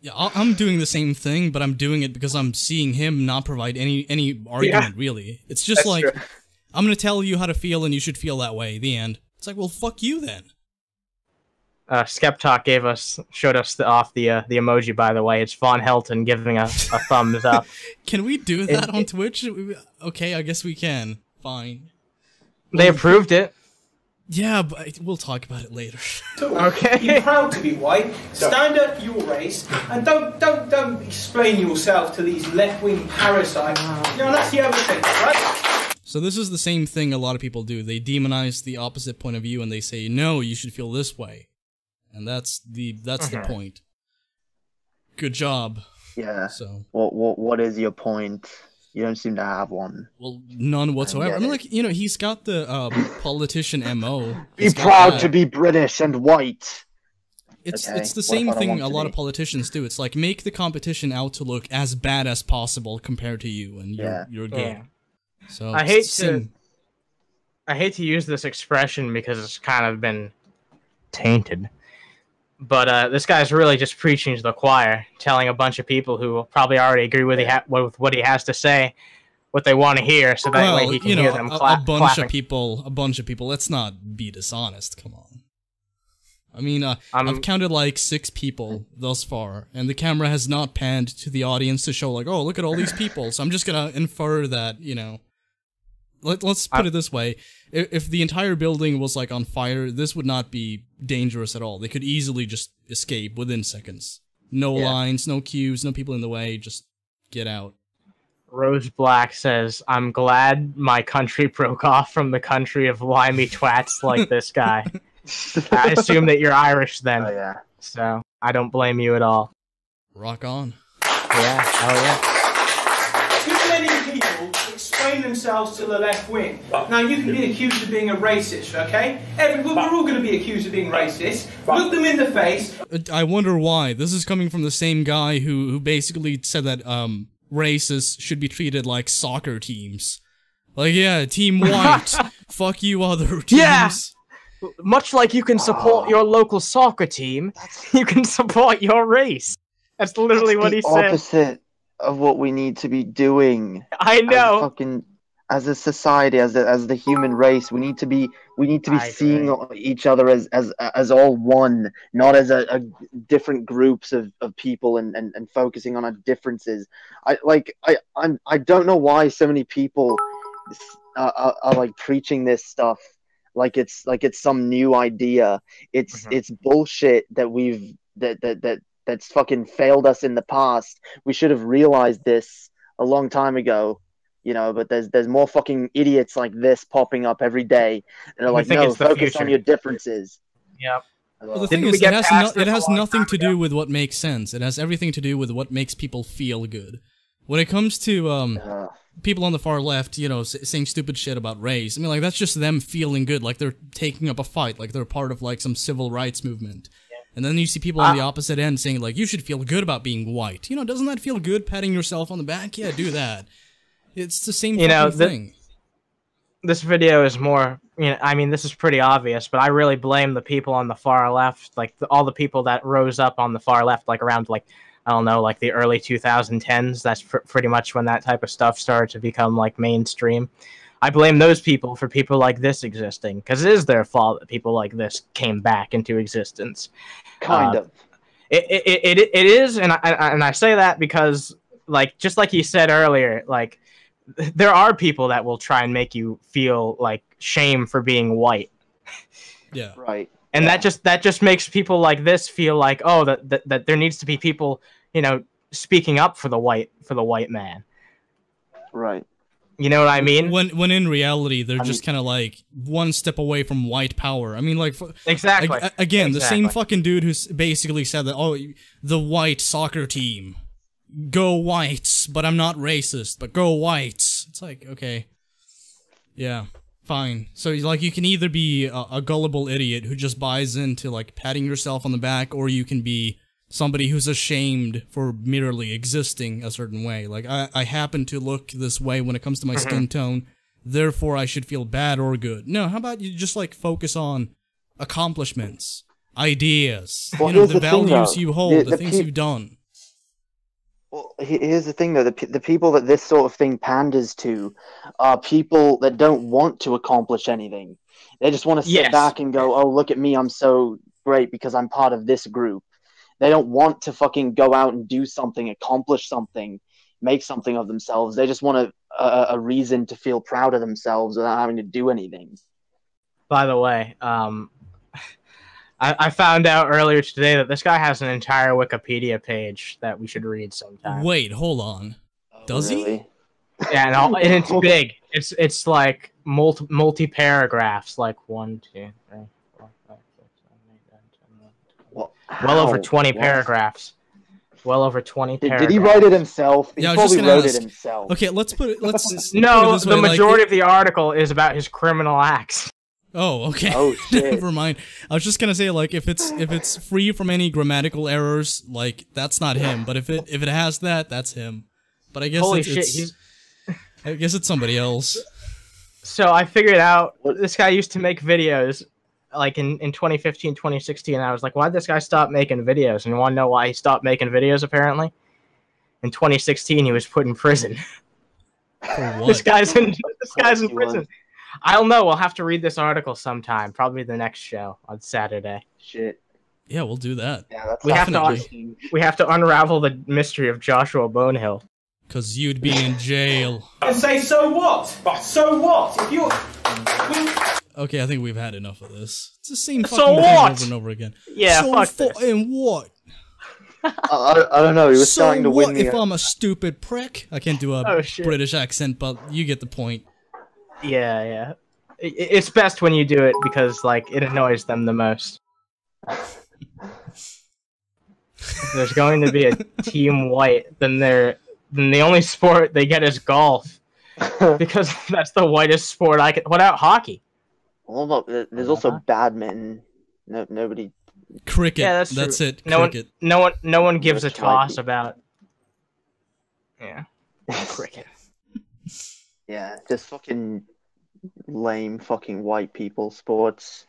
Yeah, I'm doing the same thing, but I'm doing it because I'm seeing him not provide any any argument. Really, it's just
That's
like
true.
I'm gonna tell you how to feel, and you should feel that way. The end. It's like, well, fuck you then.
uh, Skeptalk gave us showed us the, off the uh, the emoji. By the way, it's Von Helton giving a, a thumbs up.
Can we do that on Twitch? Okay, I guess we can. Fine.
They approved it.
Yeah, but we'll talk about it later.
Okay.
Be proud to be white. Stand up for your race, and don't don't don't explain yourself to these left-wing parasites. You know that's the other thing, right?
So this is the same thing a lot of people do. They demonize the opposite point of view and they say, "No, you should feel this way." And that's the that's the
Mhm.
point. Good job.
Yeah.
So,
What what what is your point? You don't seem to have one.
well, none whatsoever. I
get
mean, like you know, he's got the um, politician mo.
Be proud
that.
to be British and white.
It's
Okay,
it's the
what
same thing a lot
be?
of politicians do. It's like make the competition out to look as bad as possible compared to you, and you're
Yeah.
you're good.
Yeah.
So
I hate
same-
I hate to use this expression because it's kind of been tainted. But uh, this guy's really just preaching to the choir, telling a bunch of people who probably already agree with, he ha- with what he has to say, what they want to hear, so that
well,
way he can
you know,
hear them
a,
cla-
a bunch
clapping.
of people, a bunch of people. Let's not be dishonest. Come on. I mean, uh,
I'm-
I've counted like six people thus far, and the camera has not panned to the audience to show like, oh, look at all these people. So I'm just gonna infer that, you know. Let, let's put
I-
it this way: if, if the entire building was like on fire, this would not be dangerous at all. They could easily just escape within seconds. No
Yeah.
lines, no queues, no people in the way. Just get out.
Rose Black says, I'm glad my country broke off from the country of limey twats like this guy. I assume that you're Irish then,
Oh yeah.
so I don't blame you at all.
Rock on.
Yeah. Oh yeah.
Too many people explain themselves to the left wing. Now, you can be accused of being a racist, okay? Every, we're all going to be accused of being racist. Look them in the face.
Uh, I wonder why. This is coming from the same guy who who basically said that um races should be treated like soccer teams. Like yeah, team white, fuck you other teams.
Yeah. Much like you can support your local soccer team, you can support your race. That's literally what he
the
said.
Of what we need to be doing.
I
As
know.
fucking as a society, as a, as the human race, we need to be we need to be
I
seeing each other as as as all one, not as a, a different groups of, of people and, and, and focusing on our differences. I like I I'm, I don't know why so many people uh, are, are like preaching this stuff like it's like it's some new idea. It's
Mhm.
it's bullshit that we've that that that that's fucking failed us in the past. We should have realized this a long time ago, you know. But there's there's more fucking idiots like this popping up every day, and
they're
like, no,
it's
focus
future."
on your differences.
Yep.
Well, the
Didn't
thing
we
is, it
get
has,
past
no, it has nothing
time
to do with what makes sense. It has everything to do with what makes people feel good. When it comes to um,
Uh,
people on the far left, you know, saying stupid shit about race, I mean, like that's just them feeling good, like they're taking up a fight, like they're part of like some civil rights movement. And then you see people on the opposite end saying like, you should feel good about being white. You know, doesn't that feel good? Patting yourself on the back, yeah, do that. It's the same thing,
You know,
thing.
this video is more you know i mean this is pretty obvious but i really blame the people on the far left like the, all the people that rose up on the far left like around like i don't know like the early 2010s that's pr- pretty much when that type of stuff started to become like mainstream i blame those people for people like this existing because it is their fault that people like this came back into existence
kind
Uh,
of.
it, it, it, it is and I, and I say that because like just like you said earlier like there are people that will try and make you feel like shame for being white
Yeah.
Right.
and
Yeah.
that just that just makes people like this feel like oh that, that that there needs to be people you know speaking up for the white for the white man
Right.
You know what i mean
When when in reality they're
I
just kind of like one step away from white power. I mean, like
exactly
Ag- again, the same fucking dude who's basically said that, oh, the white soccer team, go whites, but I'm not racist, but go whites. It's like, okay. Yeah, fine. So, like, you can either be a, a gullible idiot who just buys into, like, patting yourself on the back, or you can be somebody who's ashamed for merely existing a certain way. Like, I, I happen to look this way when it comes to my mm-hmm. skin tone, therefore I should feel bad or good. No, how about you just, like, focus on accomplishments, ideas,
Well,
you know, the,
the
values
though.
you hold,
The-
the,
the
things
peop-
you've done.
Well, here's the thing, though: the the people that this sort of thing panders to are people that don't want to accomplish anything. They just want to sit
Yes.
back and go, "Oh, look at me! I'm so great because I'm part of this group." They don't want to fucking go out and do something, accomplish something, make something of themselves. They just want a, a, a reason to feel proud of themselves without having to do anything.
by the way um I, I found out earlier today that this guy has an entire wikipedia page that we should read sometime
Wait, hold on. Does he?
Yeah, and, all, and it's big. It's it's like multi multi paragraphs, like one, two, three, four, five, six, seven, eight, nine, ten, eleven,
Well,
twelve. Over twenty
What?
paragraphs. Well over twenty
Did,
paragraphs.
did he write it himself? He
Yeah, just
probably wrote
ask.
it himself.
Okay, let's put it. Let's. put
No,
it
the
way, like-
majority of the article is about his criminal acts.
Oh, okay.
Oh, shit.
Never mind. I was just gonna say like if it's if it's free from any grammatical errors, like that's not him. But if it if it has that, that's him. But I guess
Holy
it's,
shit!
it's-
He's
I guess it's somebody else.
so I figured out this guy used to make videos like in, in 2015 2016 i was like why'd this guy stop making videos and you want to know why he stopped making videos apparently in 2016 he was put in prison this guy's in this guy's in prison i don't know we'll have to read this article sometime probably the next show on saturday
Shit.
Yeah, we'll do that.
Yeah, that's
We have to- we have to unravel the mystery of joshua bonehill
Cause you'd be in jail.
And say, so what? So what? If you're.
Okay, I think we've had enough of this. It's the same
So
fucking thing
what?
over and over again.
yeah
so
fuck this.
fucking what?
I, I, I don't know. He was
so
starting to
what
win me.
if I'm a stupid prick? I can't do a
Oh.
British accent, but you get the point.
yeah yeah I- I- it's best when you do it because like it annoys them the most there's going to be a team white, then they're then the only sport they get is golf because that's the whitest sport I can. What about hockey?
Well, look, there's also badminton. No, nobody.
Cricket.
Yeah, that's
that's
true.
it.
No
Cricket.
one, no one, no one gives a toss
people.
about. Yeah, cricket.
Yeah, just fucking lame fucking white people sports.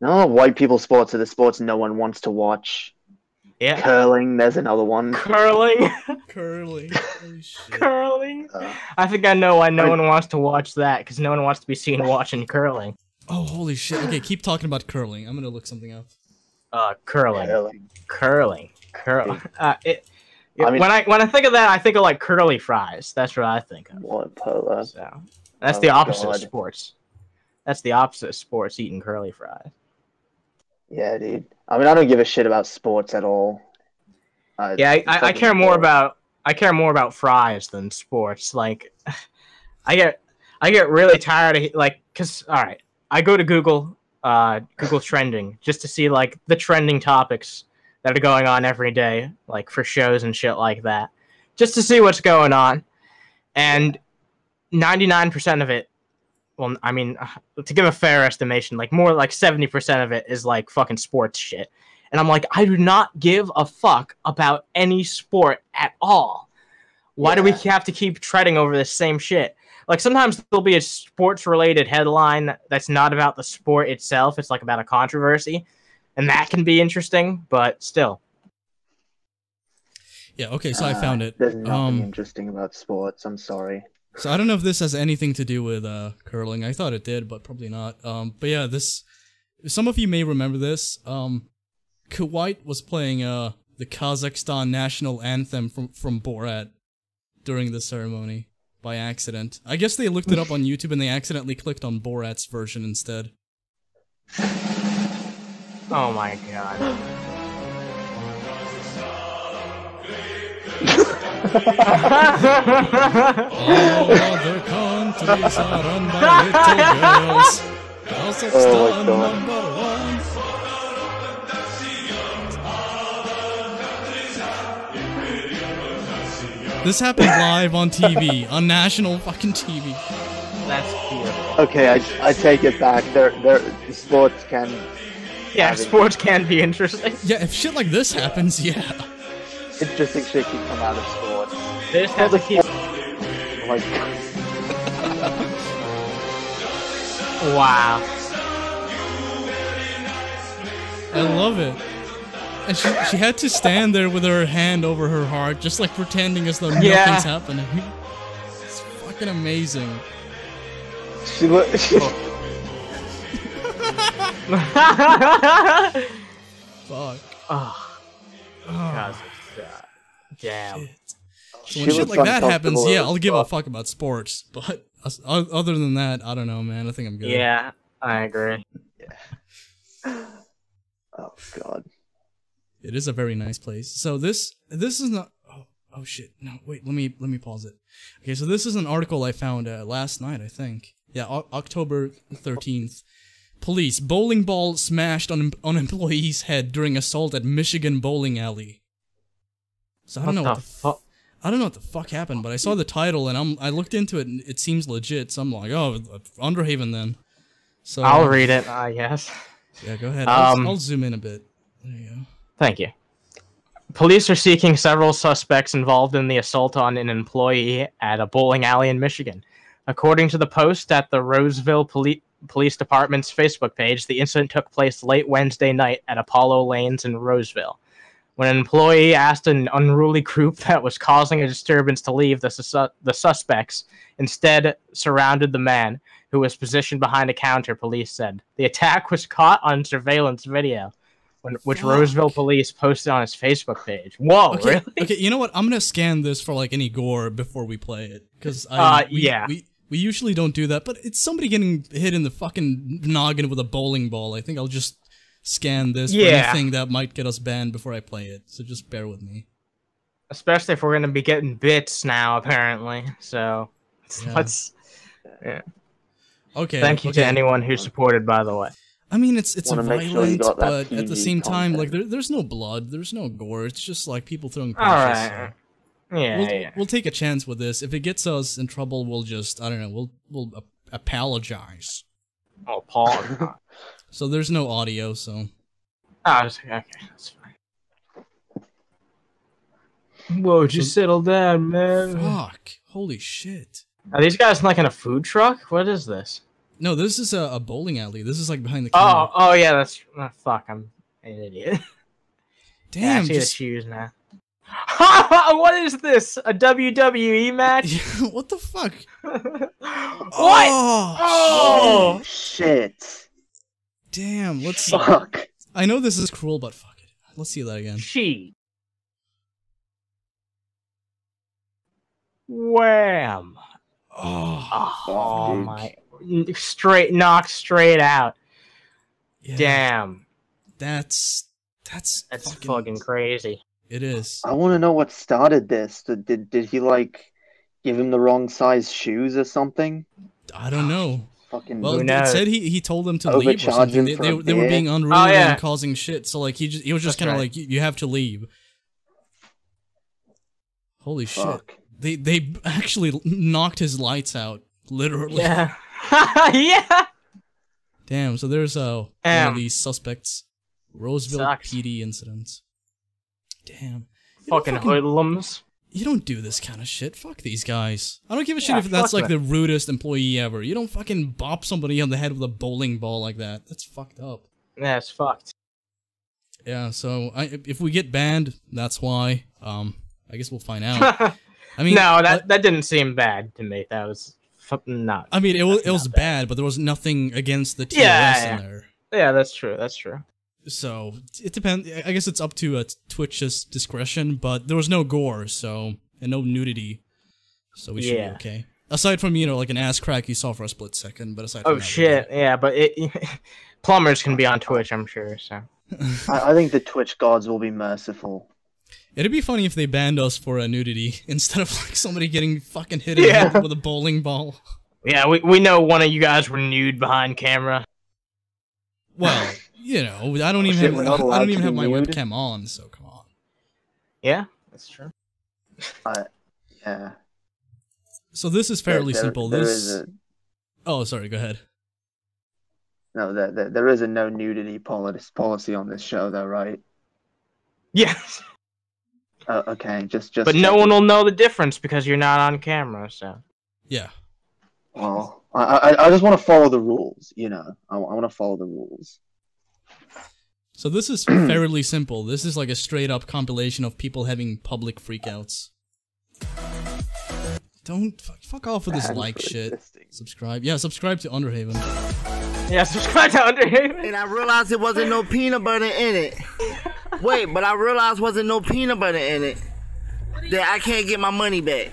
No, white people sports are the sports no one wants to watch.
Yeah,
Curling, there's another one.
curling,
Curling. Holy shit.
curling.
Uh,
I think I know why no one wants to watch that because no one wants to be seen watching curling.
Oh, holy shit. Okay, keep talking about curling. I'm gonna look something up.
Uh, curling,
curling.
curling, curling. Uh, it.
I mean-
when I when I think of that, I think of like curly fries. That's what I think of.
What polo?
So that's
Oh,
the opposite of sports. That's the opposite of sports. Eating curly fries.
Yeah, dude. I mean, I don't give a shit about sports at all. Uh,
Yeah, I, I, I
fucking
care more about I care more about fries than sports. Like, I get I get really tired of like because all right, I go to Google uh Google trending just to see like the trending topics that are going on every day, like for shows and shit like that, just to see what's going on, and ninety nine percent of it. Well, I mean, to give a fair estimation, like more like seventy percent of it is like fucking sports shit. And I'm like, I do not give a fuck about any sport at all. Why do we have to keep treading over the same shit? Like sometimes there'll be a sports related headline that's not about the sport itself, it's like about a controversy. And that can be interesting, but still.
Yeah, okay, so I
Uh,
found it.
There's nothing
Um,
interesting about sports. I'm sorry.
So I don't know if this has anything to do with uh, curling. I thought it did, but probably not. Um, but yeah, this. Some of you may remember this. Um, Kuwait was playing uh the Kazakhstan national anthem from from Borat during the ceremony by accident. I guess they looked it up on YouTube and they accidentally clicked on Borat's version instead.
Oh my god.
All other countries are run by little girls. Kazakhstan
Oh
number one. This happened live on TV, on national fucking TV.
That's beautiful.
Okay, I, I take it back. There, there. Sports can.
Yeah,
Having-
sports can be interesting.
Yeah, if shit like this happens, yeah.
Interesting shit can come out of sports.
This has have to keep.
Like,
Wow.
I love it. And she, she had to stand there with her hand over her heart, just like pretending as though
Yeah.
nothing's happening. It's fucking amazing.
she look.
Fuck.
oh. Damn.
So when
she
shit like that happens, yeah, I'll give a
fuck.
fuck about sports. But other than that, I don't know, man. I think I'm good.
Yeah, I agree. Yeah.
Oh god.
It is a very nice place. So this this is not. Oh, oh shit! No, wait. Let me let me pause it. Okay, so this is an article I found uh, last night. I think. Yeah, o- October thirteenth. Police bowling ball smashed on on employee's head during assault at Michigan bowling alley. So I don't know what the
fuck?
I don't know what the fuck happened, but I saw the title and I'm I looked into it and it seems legit. So I'm like, oh, Underhaven then. So
I'll read it, I guess.
Yeah, go ahead. I'll,
Um,
I'll zoom in a bit.
Thank you. Police are seeking several suspects involved in the assault on an employee at a bowling alley in Michigan. According to the post at the Roseville Poli- Police Department's Facebook page, the incident took place late Wednesday night at Apollo Lanes in Roseville. When an employee asked an unruly group that was causing a disturbance to leave, the, the suspects instead surrounded the man, who was positioned behind a counter, police said. The attack was caught on surveillance video when, which
Fuck.
Roseville police posted on his Facebook page. Whoa,
Okay,
really?
okay. You know what? I'm gonna scan this for like any gore before we play it, because
Uh,
we,
yeah.
we we usually don't do that. But it's somebody getting hit in the fucking noggin with a bowling ball. I think I'll just scan this
Yeah.
for anything that might get us banned before I play it. So just bear with me.
Especially if we're gonna be getting bits now, apparently. So
Yeah.
let's. Yeah.
Okay.
Thank you
okay.
to anyone who supported, by the way.
I mean, it's it's
Wanna
violent,
sure you got
but at the
PG
same time, like there, there's no blood, there's no gore. It's just like people throwing
All
punches.
right.
so
Yeah,
we'll,
yeah.
we'll take a chance with this. If it gets us in trouble, we'll just I don't know. We'll we'll ap- apologize.
Oh, Paul.
So there's no audio. So ah,
oh, it's- okay, that's fine. Whoa, just settle down, man.
fuck. Holy shit.
Are these guys like in a food truck? What is this?
No, this is a, a bowling alley. This is like behind the
Oh,
camera.
oh oh yeah, that's oh, fuck. I'm an idiot. Yeah, I
Damn.
see
just-
the shoes now. what is this? A WWE match?
what the fuck?
what?
Oh,
Oh!
Shit.
damn. Let's.
Fuck.
I know this is cruel, but fuck it. Let's see that again.
She. Wham!
Oh,
Oh,
Fuck, dude.
my! Straight knocked straight out.
yeah.
Damn,
That's that's
that's
fucking,
fucking crazy.
It is.
I want to know what started this. Did, did did he like give him the wrong size shoes or something?
I don't know.
Fucking
Well,
Who
it said he he told them to leave or something. They, they, they were being unruly
Oh, yeah.
and causing shit. So like he just he was just kind of
right.
like you, you have to leave. Holy shit! They they actually knocked his lights out, literally.
Yeah, yeah.
Damn. So there's uh one of these suspects, Roseville
Sucks.
PD incident. Damn. You don't
Fucking hoodlums.
You don't do this kind of shit. Fuck these guys. I don't give a shit if that's like the rudest employee ever. You don't fucking bop somebody on the head with a bowling ball like that. That's fucked up.
Yeah, it's fucked.
Yeah, so I, if we get banned, that's why. Um, I guess we'll find out. I mean,
no, that that didn't seem bad to me. That was fucking not.
I mean, it was it was
bad.
bad, but there was nothing against the TOS
Yeah, yeah.
in there.
Yeah, that's true. That's true.
So it depends. I guess it's up to uh, Twitch's discretion, but there was no gore, so and no nudity, so we should
Yeah.
be okay. Aside from you know like an ass crack you saw for a split second, but aside from
Oh
that, we're
shit. Yeah, but it plumbers can be on Twitch, I'm sure. So
I, I think the Twitch gods will be merciful.
It'd be funny if they banned us for a nudity instead of like somebody getting fucking hit in the
Yeah.
head with a bowling ball.
yeah, we we know one of you guys were nude behind camera.
Well, you know, I don't oh, even
shit,
have I don't even have my
nude?
webcam on, so come on.
Yeah, that's true.
I, yeah.
So this is fairly
There-
simple.
there
This
is a,
Oh, sorry, go ahead.
no, there, there, there is a no nudity policy policy on this show, though, right?
Yes,
Uh, okay, just just.
but no
checking.
one will know the difference because you're not on camera. So
Yeah.
Well, I I, I just want to follow the rules. You know, I, want to follow the rules.
So this is fairly simple. This is like a straight up compilation of people having public freakouts. Don't fuck, fuck off with this
Bad
like shit.
existing.
Subscribe. Yeah, subscribe to Underhaven.
yeah, subscribe to Underhaven.
And I realized there wasn't no peanut butter in it. Wait, but I realized wasn't no peanut butter in it. That I can't get my money back.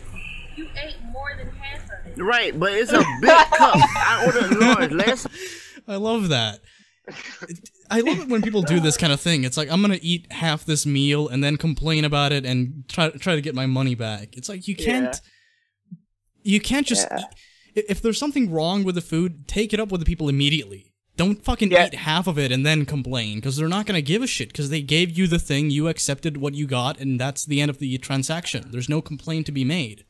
You ate more than half of it.
Right, but it's a big cup. I ordered large last.
I love that. I love it when people do this kind of thing. It's like I'm gonna eat half this meal and then complain about it and try try to get my money back. It's like you can't you can't just
Yeah.
if there's something wrong with the food, take it up with the people immediately. Don't fucking
Yeah.
eat half of it and then complain because they're not gonna give a shit because they gave you the thing, you accepted what you got, and that's the end of the transaction. There's no complaint to be made.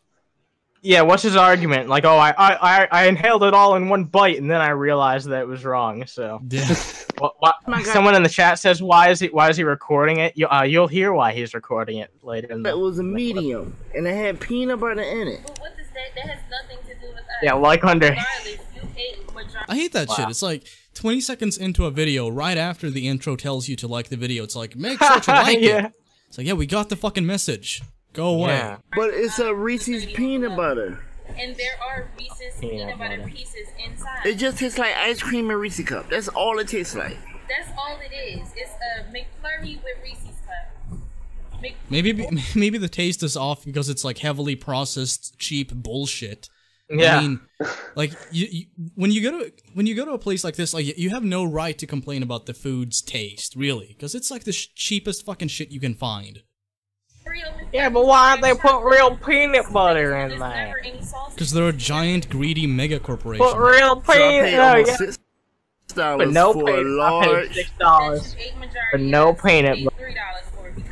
Yeah, what's his argument? Like, oh, I, I, I, I inhaled it all in one bite, and then I realized that it was wrong. So,
Yeah.
what, what,
my God.
someone in the chat says, why is he, why is he recording it? You, uh, you'll hear why he's recording it later. In the,
It was a medium, and it had peanut butter in it.
But what does that? That has nothing to do with us.
yeah, like under.
Regardless, you ate majority.
I hate that shit. It's like 20 seconds into a video, right after the intro tells you to like the video, it's like, make sure to like
yeah.
it. It's like, yeah, we got the fucking message. Go away.
Yeah.
But it's a Reese's peanut butter.
And there are Reese's
Peanut
peanut butter
butter.
pieces inside.
It just tastes like ice cream and Reese cup. That's all it tastes like.
That's all it is. It's a McFlurry with Reese's cup. Mc-
Maybe maybe the taste is off because it's like heavily processed, cheap bullshit.
Yeah.
I mean, like you, you, when you go to when you go to a place like this, like you have no right to complain about the food's taste, really, because it's like the sh- cheapest fucking shit you can find.
yeah, but why'd they
with
put real peanut butter in there?
never any sauce.
Because they're a giant, greedy mega corporation.
Put real peanut.
paid
Oh,
almost
yeah.
six.
But no
for a
peanut. I paid
large.
six dollars for no peanut. butter.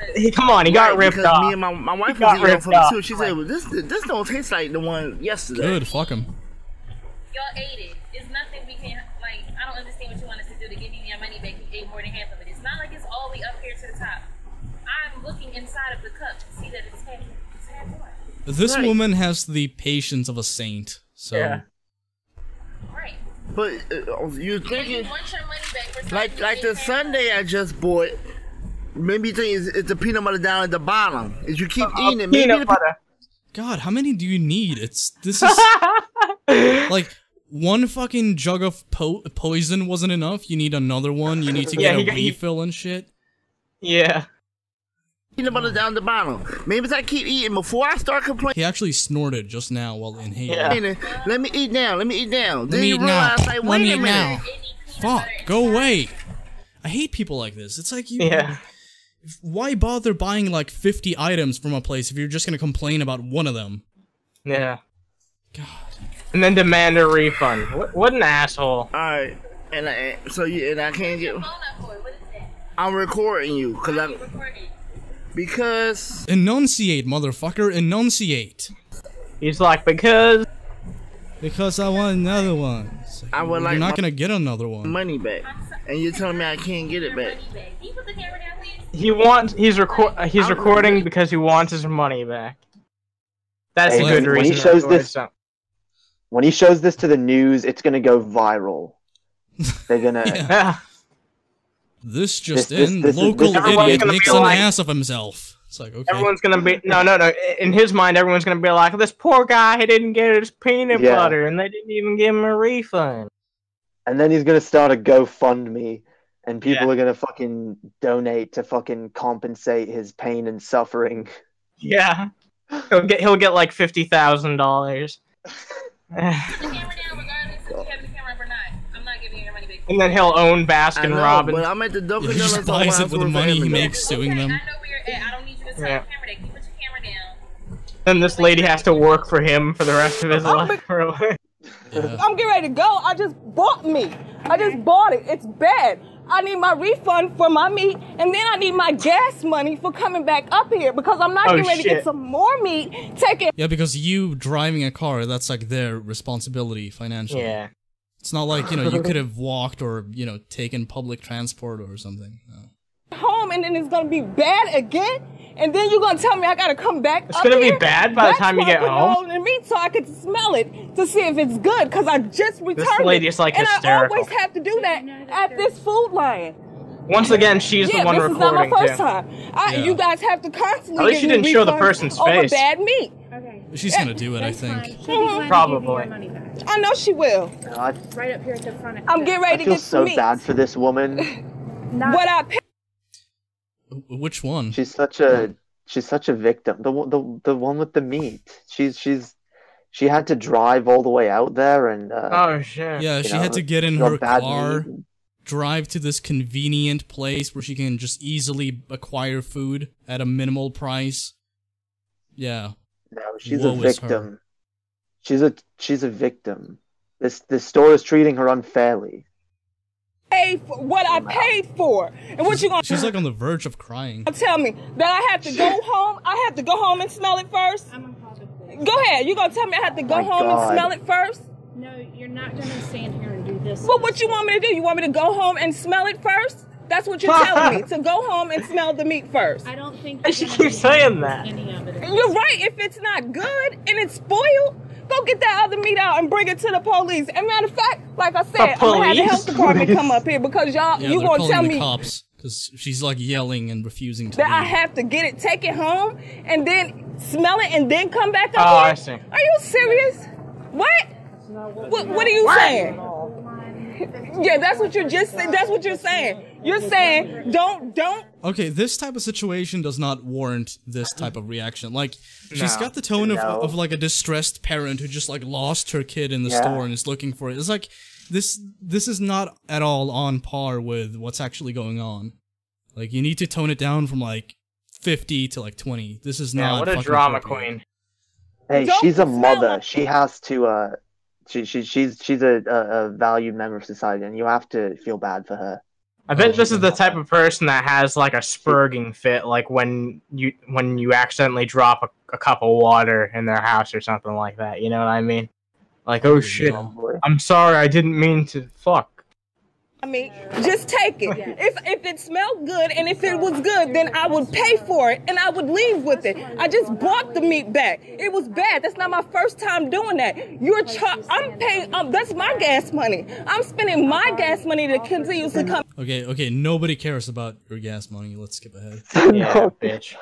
He, come on, he got
Right,
ripped off.
Me and my, my wife
got
was eating
ripped
from it
off.
too. She said, well, "This this don't taste like the one yesterday."
Good, fuck him.
Y'all ate it. It's nothing we can like. I don't understand what you want us to do to give you your money back. You ate more than half of it. It's not like it's all the way up here to the top. I'm looking inside of the cup to see that it's half. It's half one.
This
Right.
woman has the patience of a saint. So
Yeah.
Right.
But uh, you're
When you
thinking
want your money back
like like the. Sunday I just bought. Maybe you think it's, it's the peanut butter down at the bottom. If you keep eating it, maybe
Peanut butter.
God, how many do you need? It's this is like one fucking jug of po- poison wasn't enough. You need another one. You need to get
he
a
got- he-
refill and shit.
Yeah.
peanut butter down the bottom. Maybe if I keep eating before I start complaining.
He actually snorted just now while inhaling.
Yeah.
Let me eat now. Let me eat now.
Let
then
me eat now.
like,
Let me eat now. Fuck, go away. I hate people like this. It's like you.
Yeah.
Why bother buying like 50 items from a place if you're just gonna complain about one of them?
Yeah.
God.
And then demand a refund. What, what an asshole.
All right, and I, so you and I can't get.
Phone up for it. What is that?
I'm recording you because I'm
Recording.
because
Enunciate, motherfucker. Enunciate.
He's like, because.
Because I want another one. It's like,
I would like
you're
not
gonna get another one.
money back, and you're telling me I can't get it back.
Money back. Can you put the camera down, please?
He wants. He's record. uh, He's recording because he wants his money back. That's
Hey,
a good
when he
reason. to
shows this-
some-
When he shows this to the news, it's gonna go viral. They're gonna.
Yeah.
Yeah.
This just
This- this-
in,
this is-
local
this is
idiot makes an
like-
ass of himself. It's like, okay.
Everyone's gonna be no, no, no. In his mind, everyone's gonna be like, "This poor guy, he didn't get his peanut
Yeah.
butter, and they didn't even give him a refund."
And then he's gonna start a GoFundMe, and people
Yeah.
are gonna fucking donate to fucking compensate his pain and suffering.
Yeah, he'll get he'll get like fifty thousand dollars,
Put the camera down, regardless if you have the camera up or not. I'm not giving you your money back.
and then he'll own Baskin
know,
Robbins.
but I'm at the Dunkin'
He just buys it with the money he makes suing
okay,
them.
I know where you're at. I don't need you to tell
Yeah.
the camera that. You put your camera down.
Then this lady has to work for him for the rest of his life.
Yeah.
I'm getting ready to go. I just bought me. I just bought it. It's bad. I need my refund for my meat, and then I need my gas money for coming back up here because I'm not
Oh,
getting ready to get some more meat. Taking
Yeah, because you driving a car, that's like their responsibility financially.
yeah.
It's not like, you know, you could have walked or, you know, taken public transport or something. No.
home, and then it's gonna be bad again. And then you're gonna tell me I gotta come back.
It's
up
gonna be bad by the time you get home?
And in the meat so I could smell it to see if it's good. Cause I just returned This
lady
it.
is, like,
and
hysterical.
I always have to do that at this food line.
Once again, she's
yeah,
the one
this is not my first
too.
time. I,
Yeah.
You guys have to constantly.
At least
give
you
me
didn't show the
refunds
person's
over
face.
bad meat.
Okay.
She's gonna do it, I think.
fine. She'll be glad to give you
Probably.
your money back.
I know she will.
I,
Right up here at the front.
I'm getting
I
ready to
feel
get
so
some meat.
bad for this woman.
Not,
What I paid
Which one?
She's such a she's such a victim. The one- the the one with the meat. She's she's she had to drive all the way out there and uh,
Oh shit.
Yeah, she
know,
had to get in her car,
meat.
drive to this convenient place where she can just easily acquire food at a minimal price. Yeah.
No, she's
Woe
a victim. She's a she's a victim. This this store is treating her unfairly.
Pay for what I paid for. And what you gonna
She's like on the verge of crying.
tell me that I have to go home? I have to go home and smell it first.
I'm gonna pause it.
Go ahead. You gonna tell me I have to go
My
home
God.
and smell it first?
No, you're not gonna stand here and do this.
Well, what you want me to do? You want me to go home and smell it first? That's what you're telling me. To go home and smell the meat first.
I don't think.
She keeps saying that.
Any of it.
You're right. If it's not good and it's spoiled, go get that other meat out and bring it to the police. And matter of fact, like I said, I'm gonna have the health department come up here because y'all
Yeah,
you
they're
gonna tell
the
me
cops because she's like yelling and refusing to
that I have to get it, take it home, and then smell it and then come back up
Oh,
here?
I see.
Are you serious? What? What, what are you saying? Yeah, that's what you're just that's what you're saying. You're saying don't don't
Okay, this type of situation does not warrant this type of reaction. Like, she's
No.
got the tone of,
No.
of like a distressed parent who just like lost her kid in the
Yeah.
store and is looking for it. It's like this this is not at all on par with what's actually going on. Like, you need to tone it down from like 50 to like 20. This is
Yeah,
not
what a drama
appropriate.
queen.
Hey,
Don't
she's a mother.
like-
She has to uh She, she she's she's a, a, a valued member of society, and you have to feel bad for her.
I bet this is the type of person that has like a spurging fit, like when you when you accidentally drop a, a cup of water in their house or something like that. You know what I mean? Like, oh shit, I'm sorry, I didn't mean to fuck.
I mean, just take it. If if it smelled good and if it was good, then I would pay for it and I would leave with it. I just bought the meat back. It was bad. That's not my first time doing that. You're char- I'm paying. Um, that's my gas money. I'm spending my gas money to continuously come.
Okay, okay, nobody cares about your gas money. Let's skip ahead.
Yeah, bitch.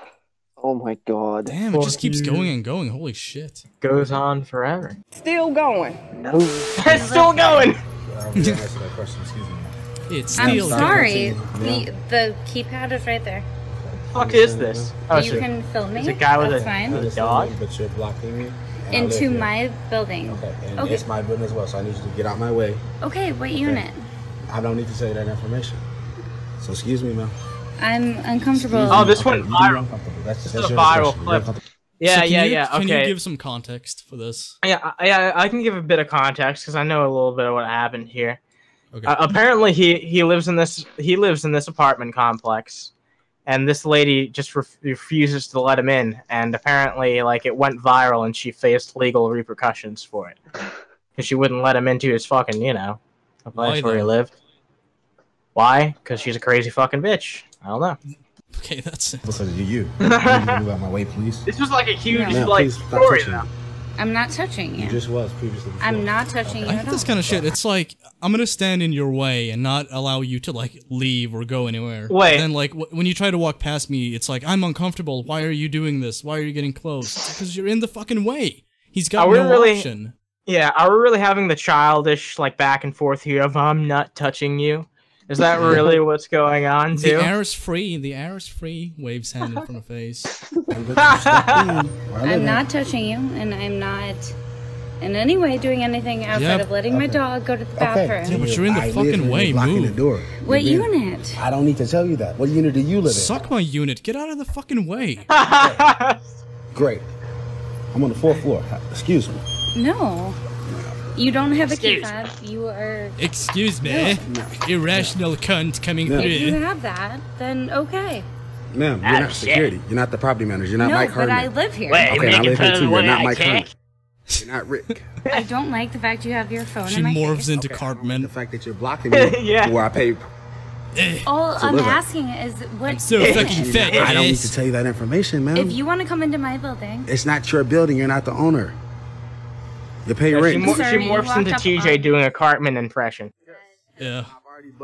Oh my god.
Damn, it just keeps going and going. Holy shit.
Goes on forever.
Still going.
No.
it's still going.
It's
I'm sorry.
going.
The, the keypad is right there.
Fuck is this? Oh,
you
so-
can film me.
It's a guy with
That's
a,
fine.
with a dog.
But you're blocking me. and I live
Into my building.
Okay, and
Okay.
it's my building as well, so I need you to get out of my way.
Okay, what unit?
I don't need to tell you that information. So excuse me, ma'am.
I'm uncomfortable.
Oh, this
Okay,
went
you
viral.
That's,
This
that's
is a
your
viral clip. Yeah,
So
yeah,
you-
yeah.
Can
okay.
you give some context for this?
Yeah, I- yeah, I can give a bit of context because I know a little bit of what happened here.
Okay.
Uh, apparently, he he lives in this he lives in this apartment complex, and this lady just ref- refuses to let him in. And apparently, like it went viral, and she faced legal repercussions for it because she wouldn't let him into his fucking you know the place
Why
where he lived. Why? Because she's a crazy fucking bitch. I don't know.
Okay, that's it.
Listen, you, you. You move out my way, please.
This was like a huge
Ma'am,
like
please
story
touching
though.
me.
I'm not touching
You
you.
just was previously. Before.
I'm not touching you
I
at
hate
all.
this kind of shit. It's like I'm gonna stand in your way and not allow you to like leave or go anywhere.
Wait.
And then like w- when you try to walk past me, it's like I'm uncomfortable. Why are you doing this? Why are you getting close? Because you're in the fucking way. He's got
Are we
no
really-
option.
Yeah, are we really having the childish like back and forth here of I'm not touching you? Is that really what's going on
The
too?
air is free. The air is free. Waves hand in front of face.
I'm not touching you, and I'm not in any way doing anything outside
Yep.
of letting my dog go to the bathroom.
Yeah, but you're in the
I
fucking way.
you're blocking
Move.
the door.
What
You're being-
unit?
I don't need to tell you that. What unit do you live in?
Suck my unit. Get out of the fucking way.
Great. I'm on the fourth floor. Excuse me.
No. You don't have a
Excuse
keypad. You are.
Excuse me. Irrational cunt coming
No.
If you have that, then okay.
Ma'am, you're
Ah,
not
shit.
security. You're not the property manager. You're not
no,
Mike
but I live here.
okay, and I live here too. You're not Mike Herman. You're not Rick.
I don't like the fact you have your phone
She
in my
morphs
face.
into Cartman.
The fact that you're blocking me
Yeah.
where I pay.
All I'm
live
asking is what.
I'm so
unit?
fucking fat.
I don't need to tell you that information, ma'am.
If you want to come into my building,
It's not your building. You're not the owner. You pay
Yeah, she, mor- she morphs into TJ
on-
doing a Cartman impression.
Yeah.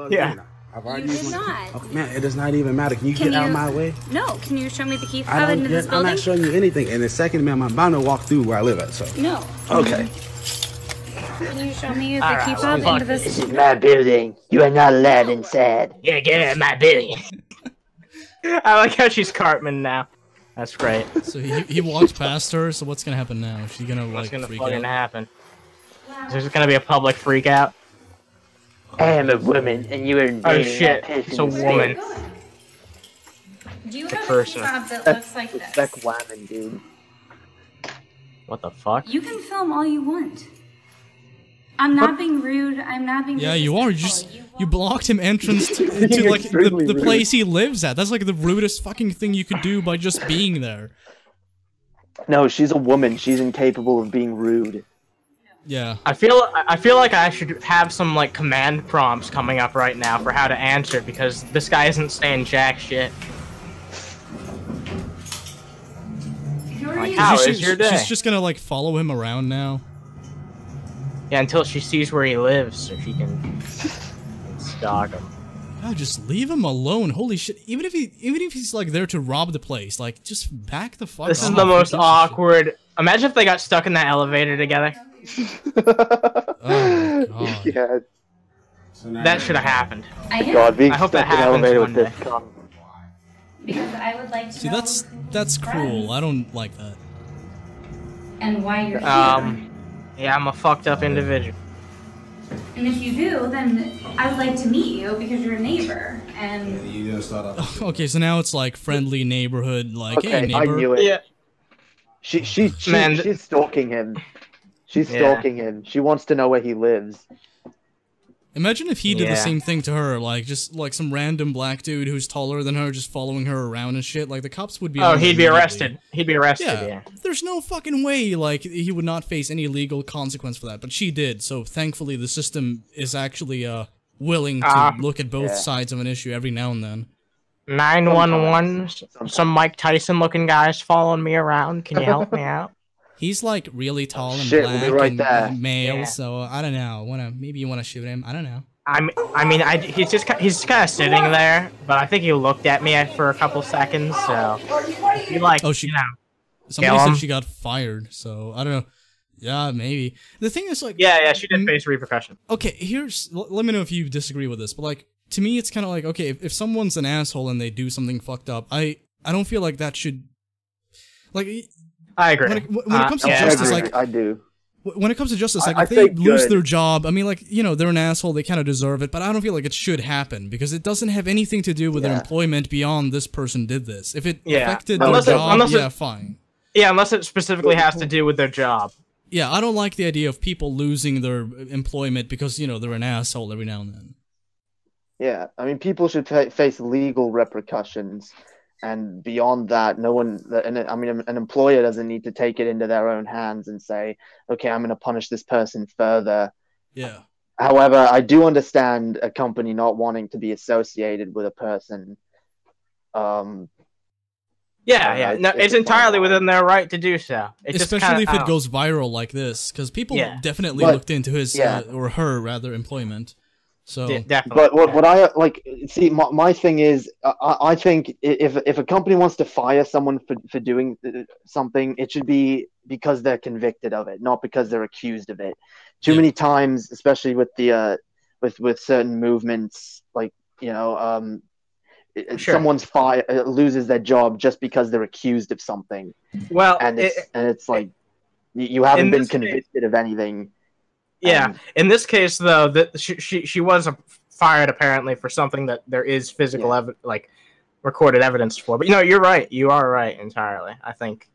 Yeah.
I've
you
already
did
used my-
not.
Okay, man, it does not even matter. Can you
Can
get out of my way?
No, can you show me the key
I
fob
don't.
into this
I'm
building?
not showing you anything. And the second, ma'am, I'm bound to walk through where I live at. So.
No.
Okay.
Can you show me the
All right,
key
well,
fob
fuck
into this?
This is my building. You are not allowed inside.
Yeah, get out of my building. I like how she's Cartman now. That's great.
So he, he walks past her. So what's gonna happen now? She's gonna like What's
gonna
freak
fucking
out.
happen? There's gonna be a public freak out.
I am a woman, and you are
Oh
invading
shit,
my
it's a woman.
Do you
The
have a key
person.
fob that looks like
It's
this?
like woman, dude.
What the fuck?
You can film all you want. I'm not being rude. I'm not being.
Yeah, you are. You just
disrespectful.
you blocked him entrance to, to like the, the place he lives at. That's like the rudest fucking thing you could do by just being there.
No, she's a woman. She's incapable of being rude.
Yeah.
I feel I feel like I should have some like command prompts coming up right now for how to answer because this guy isn't saying jack shit.
Who
Like,
you?
how your day?
She's just gonna like follow him around now.
Yeah, until she sees where he lives, so she can, can stalk him.
God, just leave him alone. Holy shit! Even if he, even if he's like there to rob the place, like just back the fuck.
This is the most
gives shit?
awkward. Imagine if they got stuck in that elevator together.
Oh my god.
yeah.
That should have happened.
I
God, being
I hope
stuck
that
in an
happens
elevator
one
with this
day.
cunt.
because I would like to
See,
know
that's that's cruel. I don't like that.
and why you're here.
Um, yeah, I'm a fucked up individual.
and if you do, then I would like to meet you because you're a neighbor. And
You didn't start off.
Okay, so now it's like friendly neighborhood. Like, hey
Okay, I
neighbor.
knew it.
Yeah.
She, she, she,
Man, th-
she's stalking him. She's
Yeah.
stalking him. She wants to know where he lives.
Imagine if he did
Yeah.
the same thing to her, like just like some random black dude who's taller than her, just following her around and shit. Like the cops would be.
Oh, he'd be arrested. He'd be arrested.
Yeah.
Yeah.
There's no fucking way like he would not face any legal consequence for that, but she did. So thankfully, the system is actually uh willing to
Ah.
look at both
Yeah.
sides of an issue every now and then.
Nine one one. Some Mike Tyson looking guys following me around. Can you help me out?
He's like really oh, tall and
Shit, we'll
black
right
and
there.
male,
Yeah.
so I don't know. Wanna maybe you wanna shoot him? I don't know.
I mean, I mean, I, he's just ki- he's kind of sitting there, but I think he looked at me for a couple seconds. So he like,
Oh, she-
you know,
Somebody said
him.
she got fired, so I don't know. Yeah, maybe. The thing is, like,
Yeah, yeah, she did mm-hmm. face repercussion.
okay, here's l- let me know if you disagree with this, but like to me, it's kind of like okay, if, if someone's an asshole and they do something fucked up, I I don't feel like that should like.
I agree.
When it, when it
Uh,
comes to
yeah, I
justice,
agree.
like
I do.
when it comes to justice, like
I
if they lose
good.
their job, I mean, like you know, they're an asshole. They kind of deserve it, but I don't feel like it should happen because it doesn't have anything to do with their employment beyond this person did this. If it
Yeah.
affected
Unless
their
it-
job,
unless it-
yeah, fine.
Yeah, unless it specifically has to do with their job.
Yeah, I don't like the idea of people losing their employment because you know they're an asshole every now and then.
Yeah, I mean, people should fa- face legal repercussions, and beyond that, no one. And I mean, an employer doesn't need to take it into their own hands and say, "Okay, I'm going to punish this person further."
Yeah.
However, I do understand a company not wanting to be associated with a person. Um,
Yeah, yeah.
it's-
No,
it's
it's
a
entirely within their right to do so. It just
Especially
kinda,
if it goes viral like this, because people
Yeah.
definitely
But-
looked into his
yeah.
uh, or her rather employment. So
But what, what I like, see, my, my thing is, uh, I, I think if if a company wants to fire someone for, for doing uh, something, it should be because they're convicted of it, not because they're accused of it. Too many times, especially with the uh, with with certain movements, like you know, um,
Sure.
someone's fire uh, loses their job just because they're accused of something.
Well,
and it's
it-
and it's like you, you haven't been
this case-
convicted of anything.
Yeah.
Um,
in this case, though, that she, she she was fired apparently for something that there is physical evidence, like recorded evidence for. But you know, you're right. You are right entirely. I think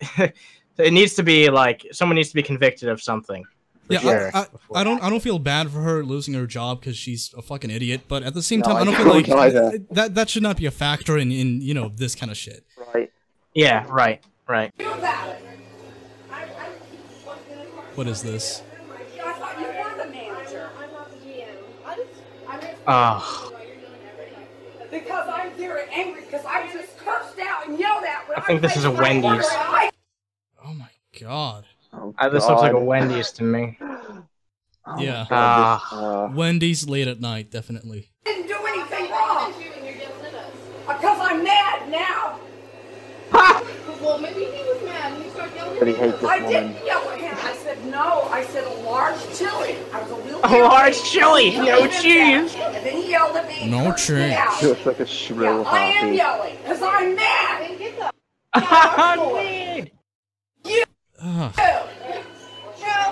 it needs to be like someone needs to be convicted of something.
yeah,
sure.
I, I, I don't I don't feel bad for her losing her job because she's a fucking idiot. But at the same
No,
time, I
I
don't feel
don't
like
either.
that that should not be a factor in in you know this kind of shit.
Right.
Yeah. Right. Right.
What is this?
Oh,
Because I'm very angry because I just cursed out and yelled at. when
I think this is a
faced my
Wendy's.
Oh I
God.
Uh, this looks like a Wendy's to me.
yeah.
Ah.
Wendy's late at night, definitely.
didn't do anything wrong. Because I'm mad now.
Well, maybe he was mad and he started yelling
But he hates this
I
woman.
didn't yell at him. I said no. I said a large chili. I was a little.
A large chili, no cheese.
And then he yelled at me.
No cheese.
out.
She looks like a shrill
Yeah, I am yelling because I'm mad.
Ugh.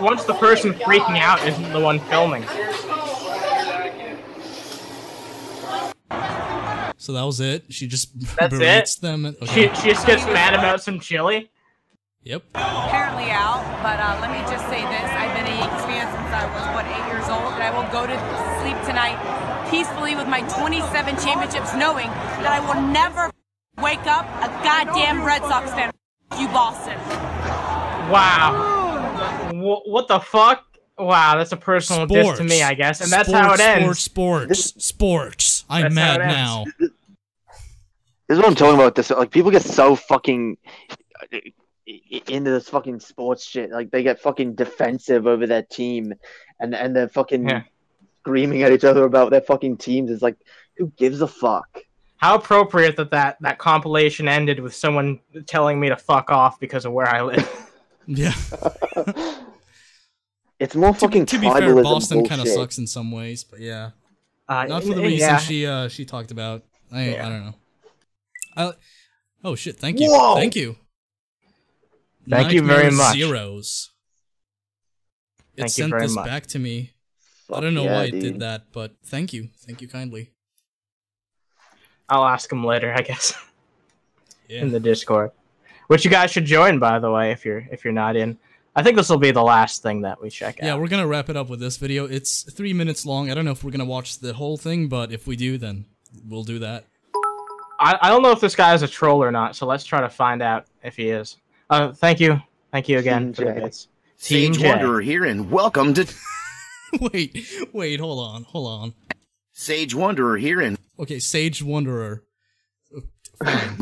Once the person freaking out isn't the one filming.
So that was it. She just
That's
berates
it?
them. and-
She, she just gets mad about some chili.
Yep.
apparently out, but uh, let me just say this. I've been a Yankees fan since I was, what, eight years old, and I will go to sleep tonight peacefully with my 27 championships knowing that I will never wake up a goddamn Red Sox fan. You, Boston.
Wow. Wh- what the fuck? Wow, that's a personal diss to me, I guess, and that's how it
Sports,
ends.
Sports, sports, sports. I'm
That's
mad now.
This is what I'm talking about. This like people get so fucking i- i- into this fucking sports shit. Like they get fucking defensive over their team, and and they're fucking
Yeah.
screaming at each other about their fucking teams. It's like who gives a fuck?
How appropriate that, that that compilation ended with someone telling me to fuck off because of where I live.
Yeah.
It's more fucking
to be fair, Boston kind of sucks in some ways, but yeah.
Uh,
Not for the
yeah.
reason she uh she talked about. I
Yeah.
I don't know. I, oh shit! Thank you.
Whoa!
Thank you.
Thank you very much.
Zeros. It
Thank
sent this
much.
back to me. I don't know
yeah,
why it
dude.
did that, but thank you. Thank you kindly.
I'll ask him later, I guess,
Yeah.
in the Discord, which you guys should join, by the way, if you're if you're not in. I think this will be the last thing that we check out.
Yeah, we're gonna wrap it up with this video. It's three minutes long. I don't know if we're gonna watch the whole thing, but if we do, then we'll do that.
I, I don't know if this guy is a troll or not, so let's try to find out if he is. Uh, thank you, thank you again for the bits. Team
Sage
J.
Wanderer here, and welcome to
wait, wait, hold on, hold on.
Sage Wanderer here, and
Okay, Sage Wanderer.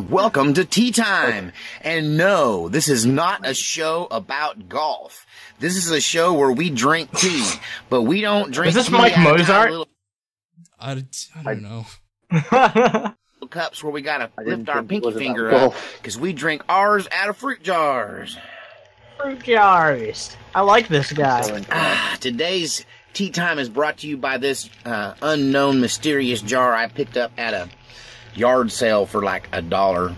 welcome to Tea Time. And no, this is not a show about golf. This is a show where we drink tea, but we don't drink.
Is this
tea
Mike Mozart?
Little
I, I don't know.
cups where we gotta
didn't
lift our pinky finger
golf.
up because we drink ours out of fruit jars.
Fruit jars. I like this guy.
Ah, today's tea time is brought to you by this uh, unknown mysterious jar I picked up at a yard sale for like a dollar,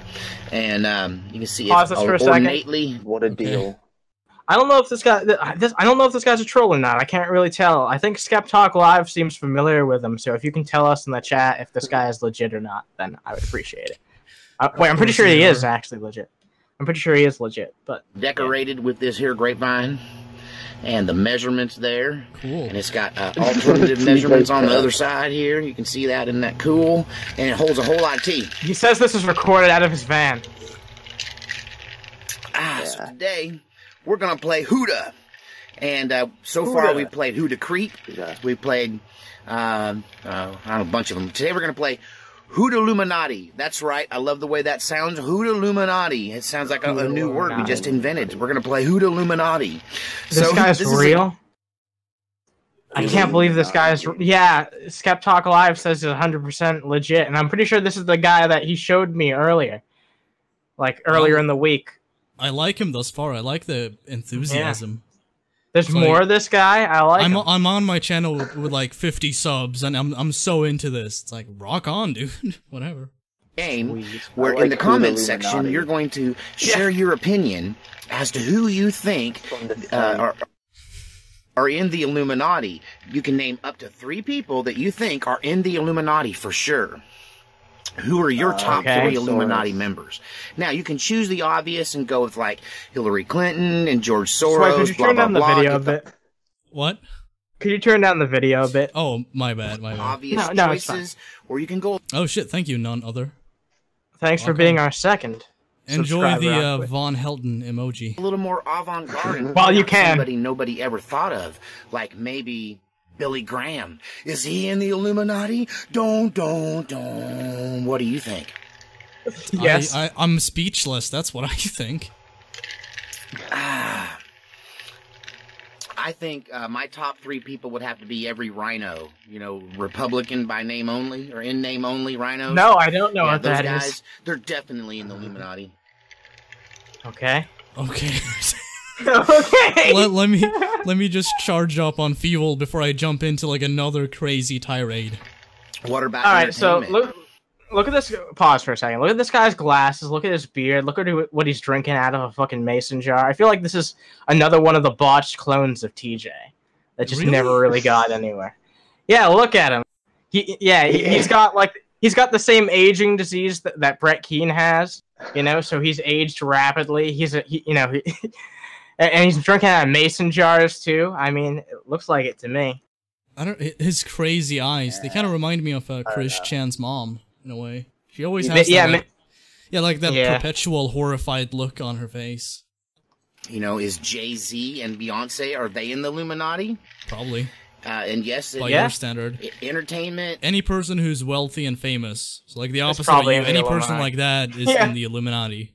and um, you can see
Pause
it's
this for a second.
ornately.
What a deal.
I don't know if this guy. This I don't know if this guy's a troll or not. I can't really tell. I think Skep Talk Live seems familiar with him. So if you can tell us in the chat if this guy is legit or not, then I would appreciate it. Uh, wait, I'm pretty sure he is actually legit. I'm pretty sure he is legit. But
decorated with this here grapevine and the measurements there.
Cool.
And it's got uh, alternative measurements on the other side here. You can see that in that cool, and it holds a whole lot of tea.
he says this is recorded out of his van.
Ah, so today we're gonna play Huda, and uh, so far
Huda.
we played Huda Creep. We played um, uh, I don't know, a bunch of them. Today we're gonna play Huda Illuminati. That's right. I love the way that sounds. Huda Illuminati. It sounds like a, a new word we just invented. We're gonna play Huda Illuminati.
This guy's
this is a-
real. I can't believe this guy is. Yeah, Skep Talk Live says it's 100% legit, and I'm pretty sure this is the guy that he showed me earlier, like earlier in the week.
I like him thus far. I like the enthusiasm.
There's
like-
more of this guy. I like.
I'm
him.
I'm on my channel with, with like 50 subs, and I'm I'm so into this. It's like rock on, dude. Whatever.
game where
I
in the
like
comments section
Illuminati.
you're going to share your opinion as to who you think uh, are, are in the Illuminati. You can name up to three people that you think are in the Illuminati for sure. Who are your
Uh,
top
okay.
three Illuminati
Soros.
members? Now you can choose the obvious and go with like Hillary Clinton and George
Swipe,
Soros.
could you
blah
turn
blah
down the
blah.
video a
get
bit?
What?
Could you turn down the video a bit?
Oh, my bad, my bad.
obvious
No, no,
choices, or you can go
Oh shit, thank you, none other.
Thanks for being our second.
Enjoy the
subscriber,
uh, Von Helden emoji.
a little more avant-garde.
Well, you can.
Somebody nobody ever thought of, like maybe Billy Graham. Is he in the Illuminati? Don't, don't, don't. What do you think?
Yes.
I, I, I'm speechless. That's what I think.
Ah. I think uh, my top three people would have to be every rhino. You know, Republican by name only or in name only rhino.
No, I don't know
yeah,
what
those
that is.
guys, They're definitely in the Illuminati.
Okay.
Okay.
okay.
let, let me let me just charge up on fuel before I jump into like another crazy tirade.
Water about
All right. So look. Look at this. Pause for a second. Look at this guy's glasses. Look at his beard. Look at what he's drinking out of a fucking mason jar. I feel like this is another one of the botched clones of TJ that just
Really?
never really got anywhere. Yeah, look at him. He, yeah, he, he's got like he's got the same aging disease that, that Brett Keane has. You know, so he's aged rapidly. He's a he, you know, he, and and he's drinking out of mason jars too. I mean, it looks like it to me.
I don't. His crazy eyes. They kind of remind me of uh, Chris Chan's mom in a way. She always has.
yeah,
that,
ma-
like, yeah, like that
Yeah.
perpetual horrified look on her face.
You know, is Jay Z and Beyonce are they in the Illuminati?
Probably
Uh, and yes,
by
yeah.
your standard.
Entertainment.
Any person who's wealthy and famous, so like the opposite of you, any person
Illuminati.
like that is
Yeah.
in the Illuminati.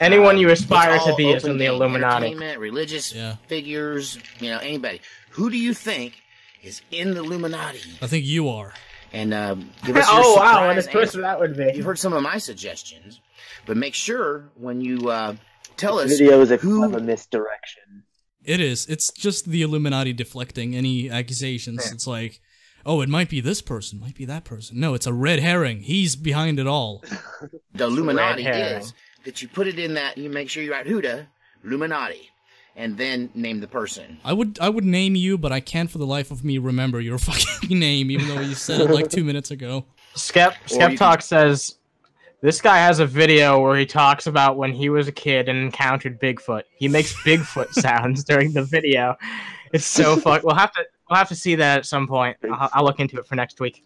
Anyone you aspire to be is in the. Illuminati.
Religious
Yeah.
figures, you know, anybody. Who do you think is in the Illuminati?
I think you are.
And uh, give us your
oh wow, what a
surprise
twist
answer.
that would be.
You've heard some of my suggestions, but make sure when you uh, tell us
Video is a
who
clever misdirection.
It is. It's just the Illuminati deflecting any accusations. It's like, oh, it might be this person, might be that person. No, it's a red herring. He's behind it all.
the Illuminati is. That you put it in that, you make sure you write Huda, Illuminati, and then name the person.
I would I would name you, but I can't for the life of me remember your fucking name, even though you said it like two minutes ago.
Skep
Or
Skep
you
Talk says This guy has a video where he talks about when he was a kid and encountered Bigfoot. He makes Bigfoot sounds during the video. It's so fun. We'll have to we'll have to see that at some point. I'll, I'll look into it for next week.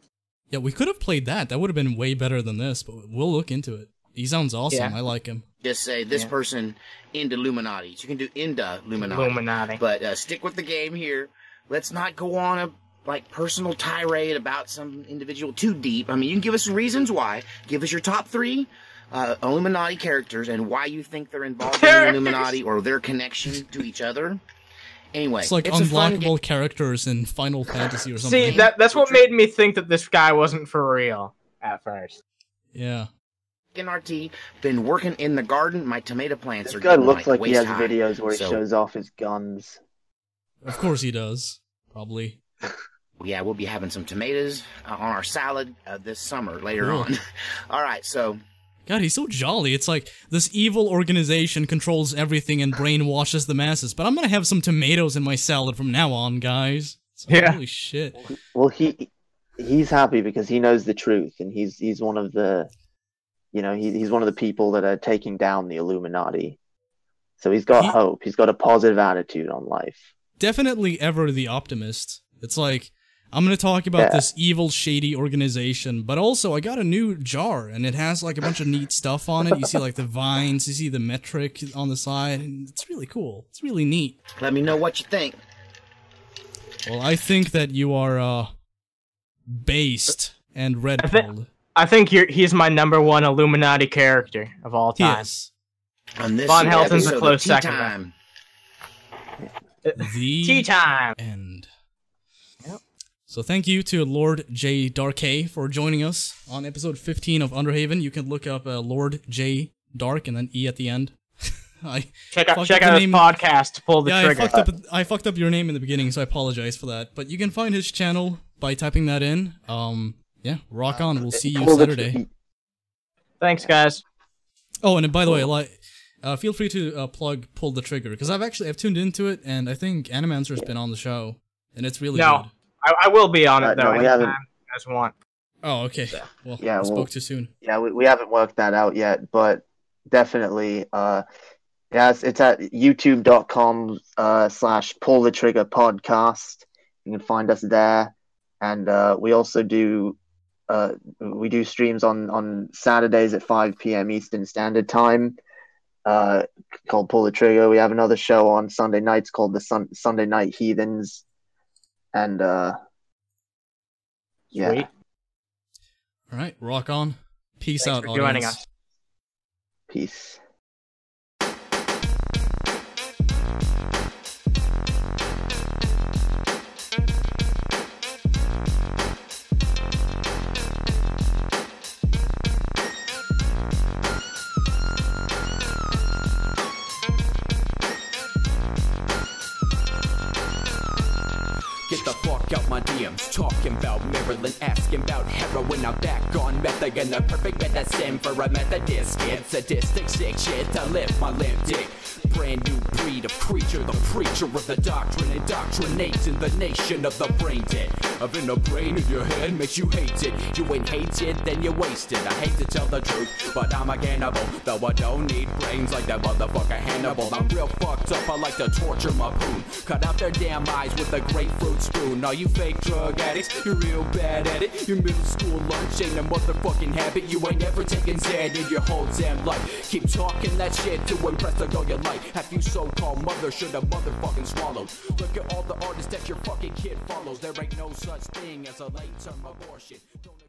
Yeah, we could have played that. That would have been way better than this, but we'll look into it. He sounds awesome.
Yeah.
I like him.
Just say this
Yeah.
person into Illuminati. You can do into Illuminati.
Illuminati.
But uh, stick with the game here. Let's not go on a like personal tirade about some individual too deep. I mean, you can give us reasons why. Give us your top three uh, Illuminati characters and why you think they're involved in the Illuminati or their connection to each other. Anyway,
It's like
a fun
unblockable characters in Final Fantasy or something.
See, that that's what made me think that this guy wasn't for real at first.
Yeah.
In RT, been working in the garden. My tomato plants
This
are
guy looks like he has
high.
videos where he shows off his guns.
Of course he does. Probably.
Yeah, we'll be having some tomatoes uh, on our salad uh, this summer later
Cool.
on. All right, so
God, he's so jolly. It's like this evil organization controls everything and brainwashes the masses. But I'm gonna have some tomatoes in my salad from now on, guys. So,
Yeah.
Holy shit.
Well, he he's happy because he knows the truth, and he's he's one of the, you know, he, he's one of the people that are taking down the Illuminati. So he's got
He-
hope. He's got a positive attitude on life.
Definitely ever the optimist. It's like I'm gonna talk about
Yeah.
this evil, shady organization, but also I got a new jar and it has like a bunch of neat stuff on it. You see like the vines, you see the metric on the side, and it's really cool. It's really neat.
let me know what you think.
Well, I think that you are uh based and red pilled.
I think you're, he's my number one Illuminati character of all time.
Yes.
On this
Von Helton's a close
Tea
second.
Time.
The
Tea time.
end. So thank you to Lord Jae Darké for joining us on episode 15 of Underhaven. You can look up uh, Lord J Dark and then E at the end. I
Check out
fucked
check
up the
out his
name-
podcast to pull the
yeah,
trigger.
I fucked up. I fucked up your name in the beginning, so I apologize for that. But you can find his channel by typing that in. Um, yeah, rock on. We'll see you
Pull the tr-
Saturday.
Thanks, guys.
Oh, and by the way, like, uh, feel free to uh, plug pull the trigger because I've actually I've tuned into it, and I think Animancer's been on the show, and it's really
No,
good.
I, I will be on
Uh,
it though.
no, we haven't-
you guys want.
Oh, okay. Well,
Yeah,
I
well-
spoke too soon.
Yeah, we, we haven't worked that out yet, but definitely, uh, yeah, it's, it's at youtube.com uh, slash pull the trigger podcast. You can find us there. And uh, we also do uh, we do streams on, on Saturdays at 5 p.m. Eastern Standard Time uh, called Pull the Trigger. We have another show on Sunday nights called the Sun- Sunday Night Heathens. And uh, yeah.
Sweet.
All right, rock on. Peace
Thanks
out,
for joining
audience.
us.
Peace.
Out talking about Maryland, asking about heroin. I'm back on meth again, the perfect medicine for a Methodist kid. Sadistic sick shit to live my limp dick. Brand new breed of creature, the preacher of the doctrine, indoctrinating the nation of the brain dead. A brain in your head makes you hate it. You ain't hated, then you're wasted. I hate to tell the truth, but I'm a cannibal. Though I don't need brains like that motherfucker Hannibal. I'm real fucked up, I like to torture my poon. Cut out their damn eyes with a grapefruit spoon. Are you fake drug addicts? You're real bad at it. Your middle school lunch ain't a motherfucking habit. You ain't ever taken Xan in your whole damn life. Keep talking that shit to impress the girl you like. Have you so-called mother should have motherfucking swallowed? Look at all the artists that your fucking kid follows. There ain't no such thing as a late-term abortion. Don't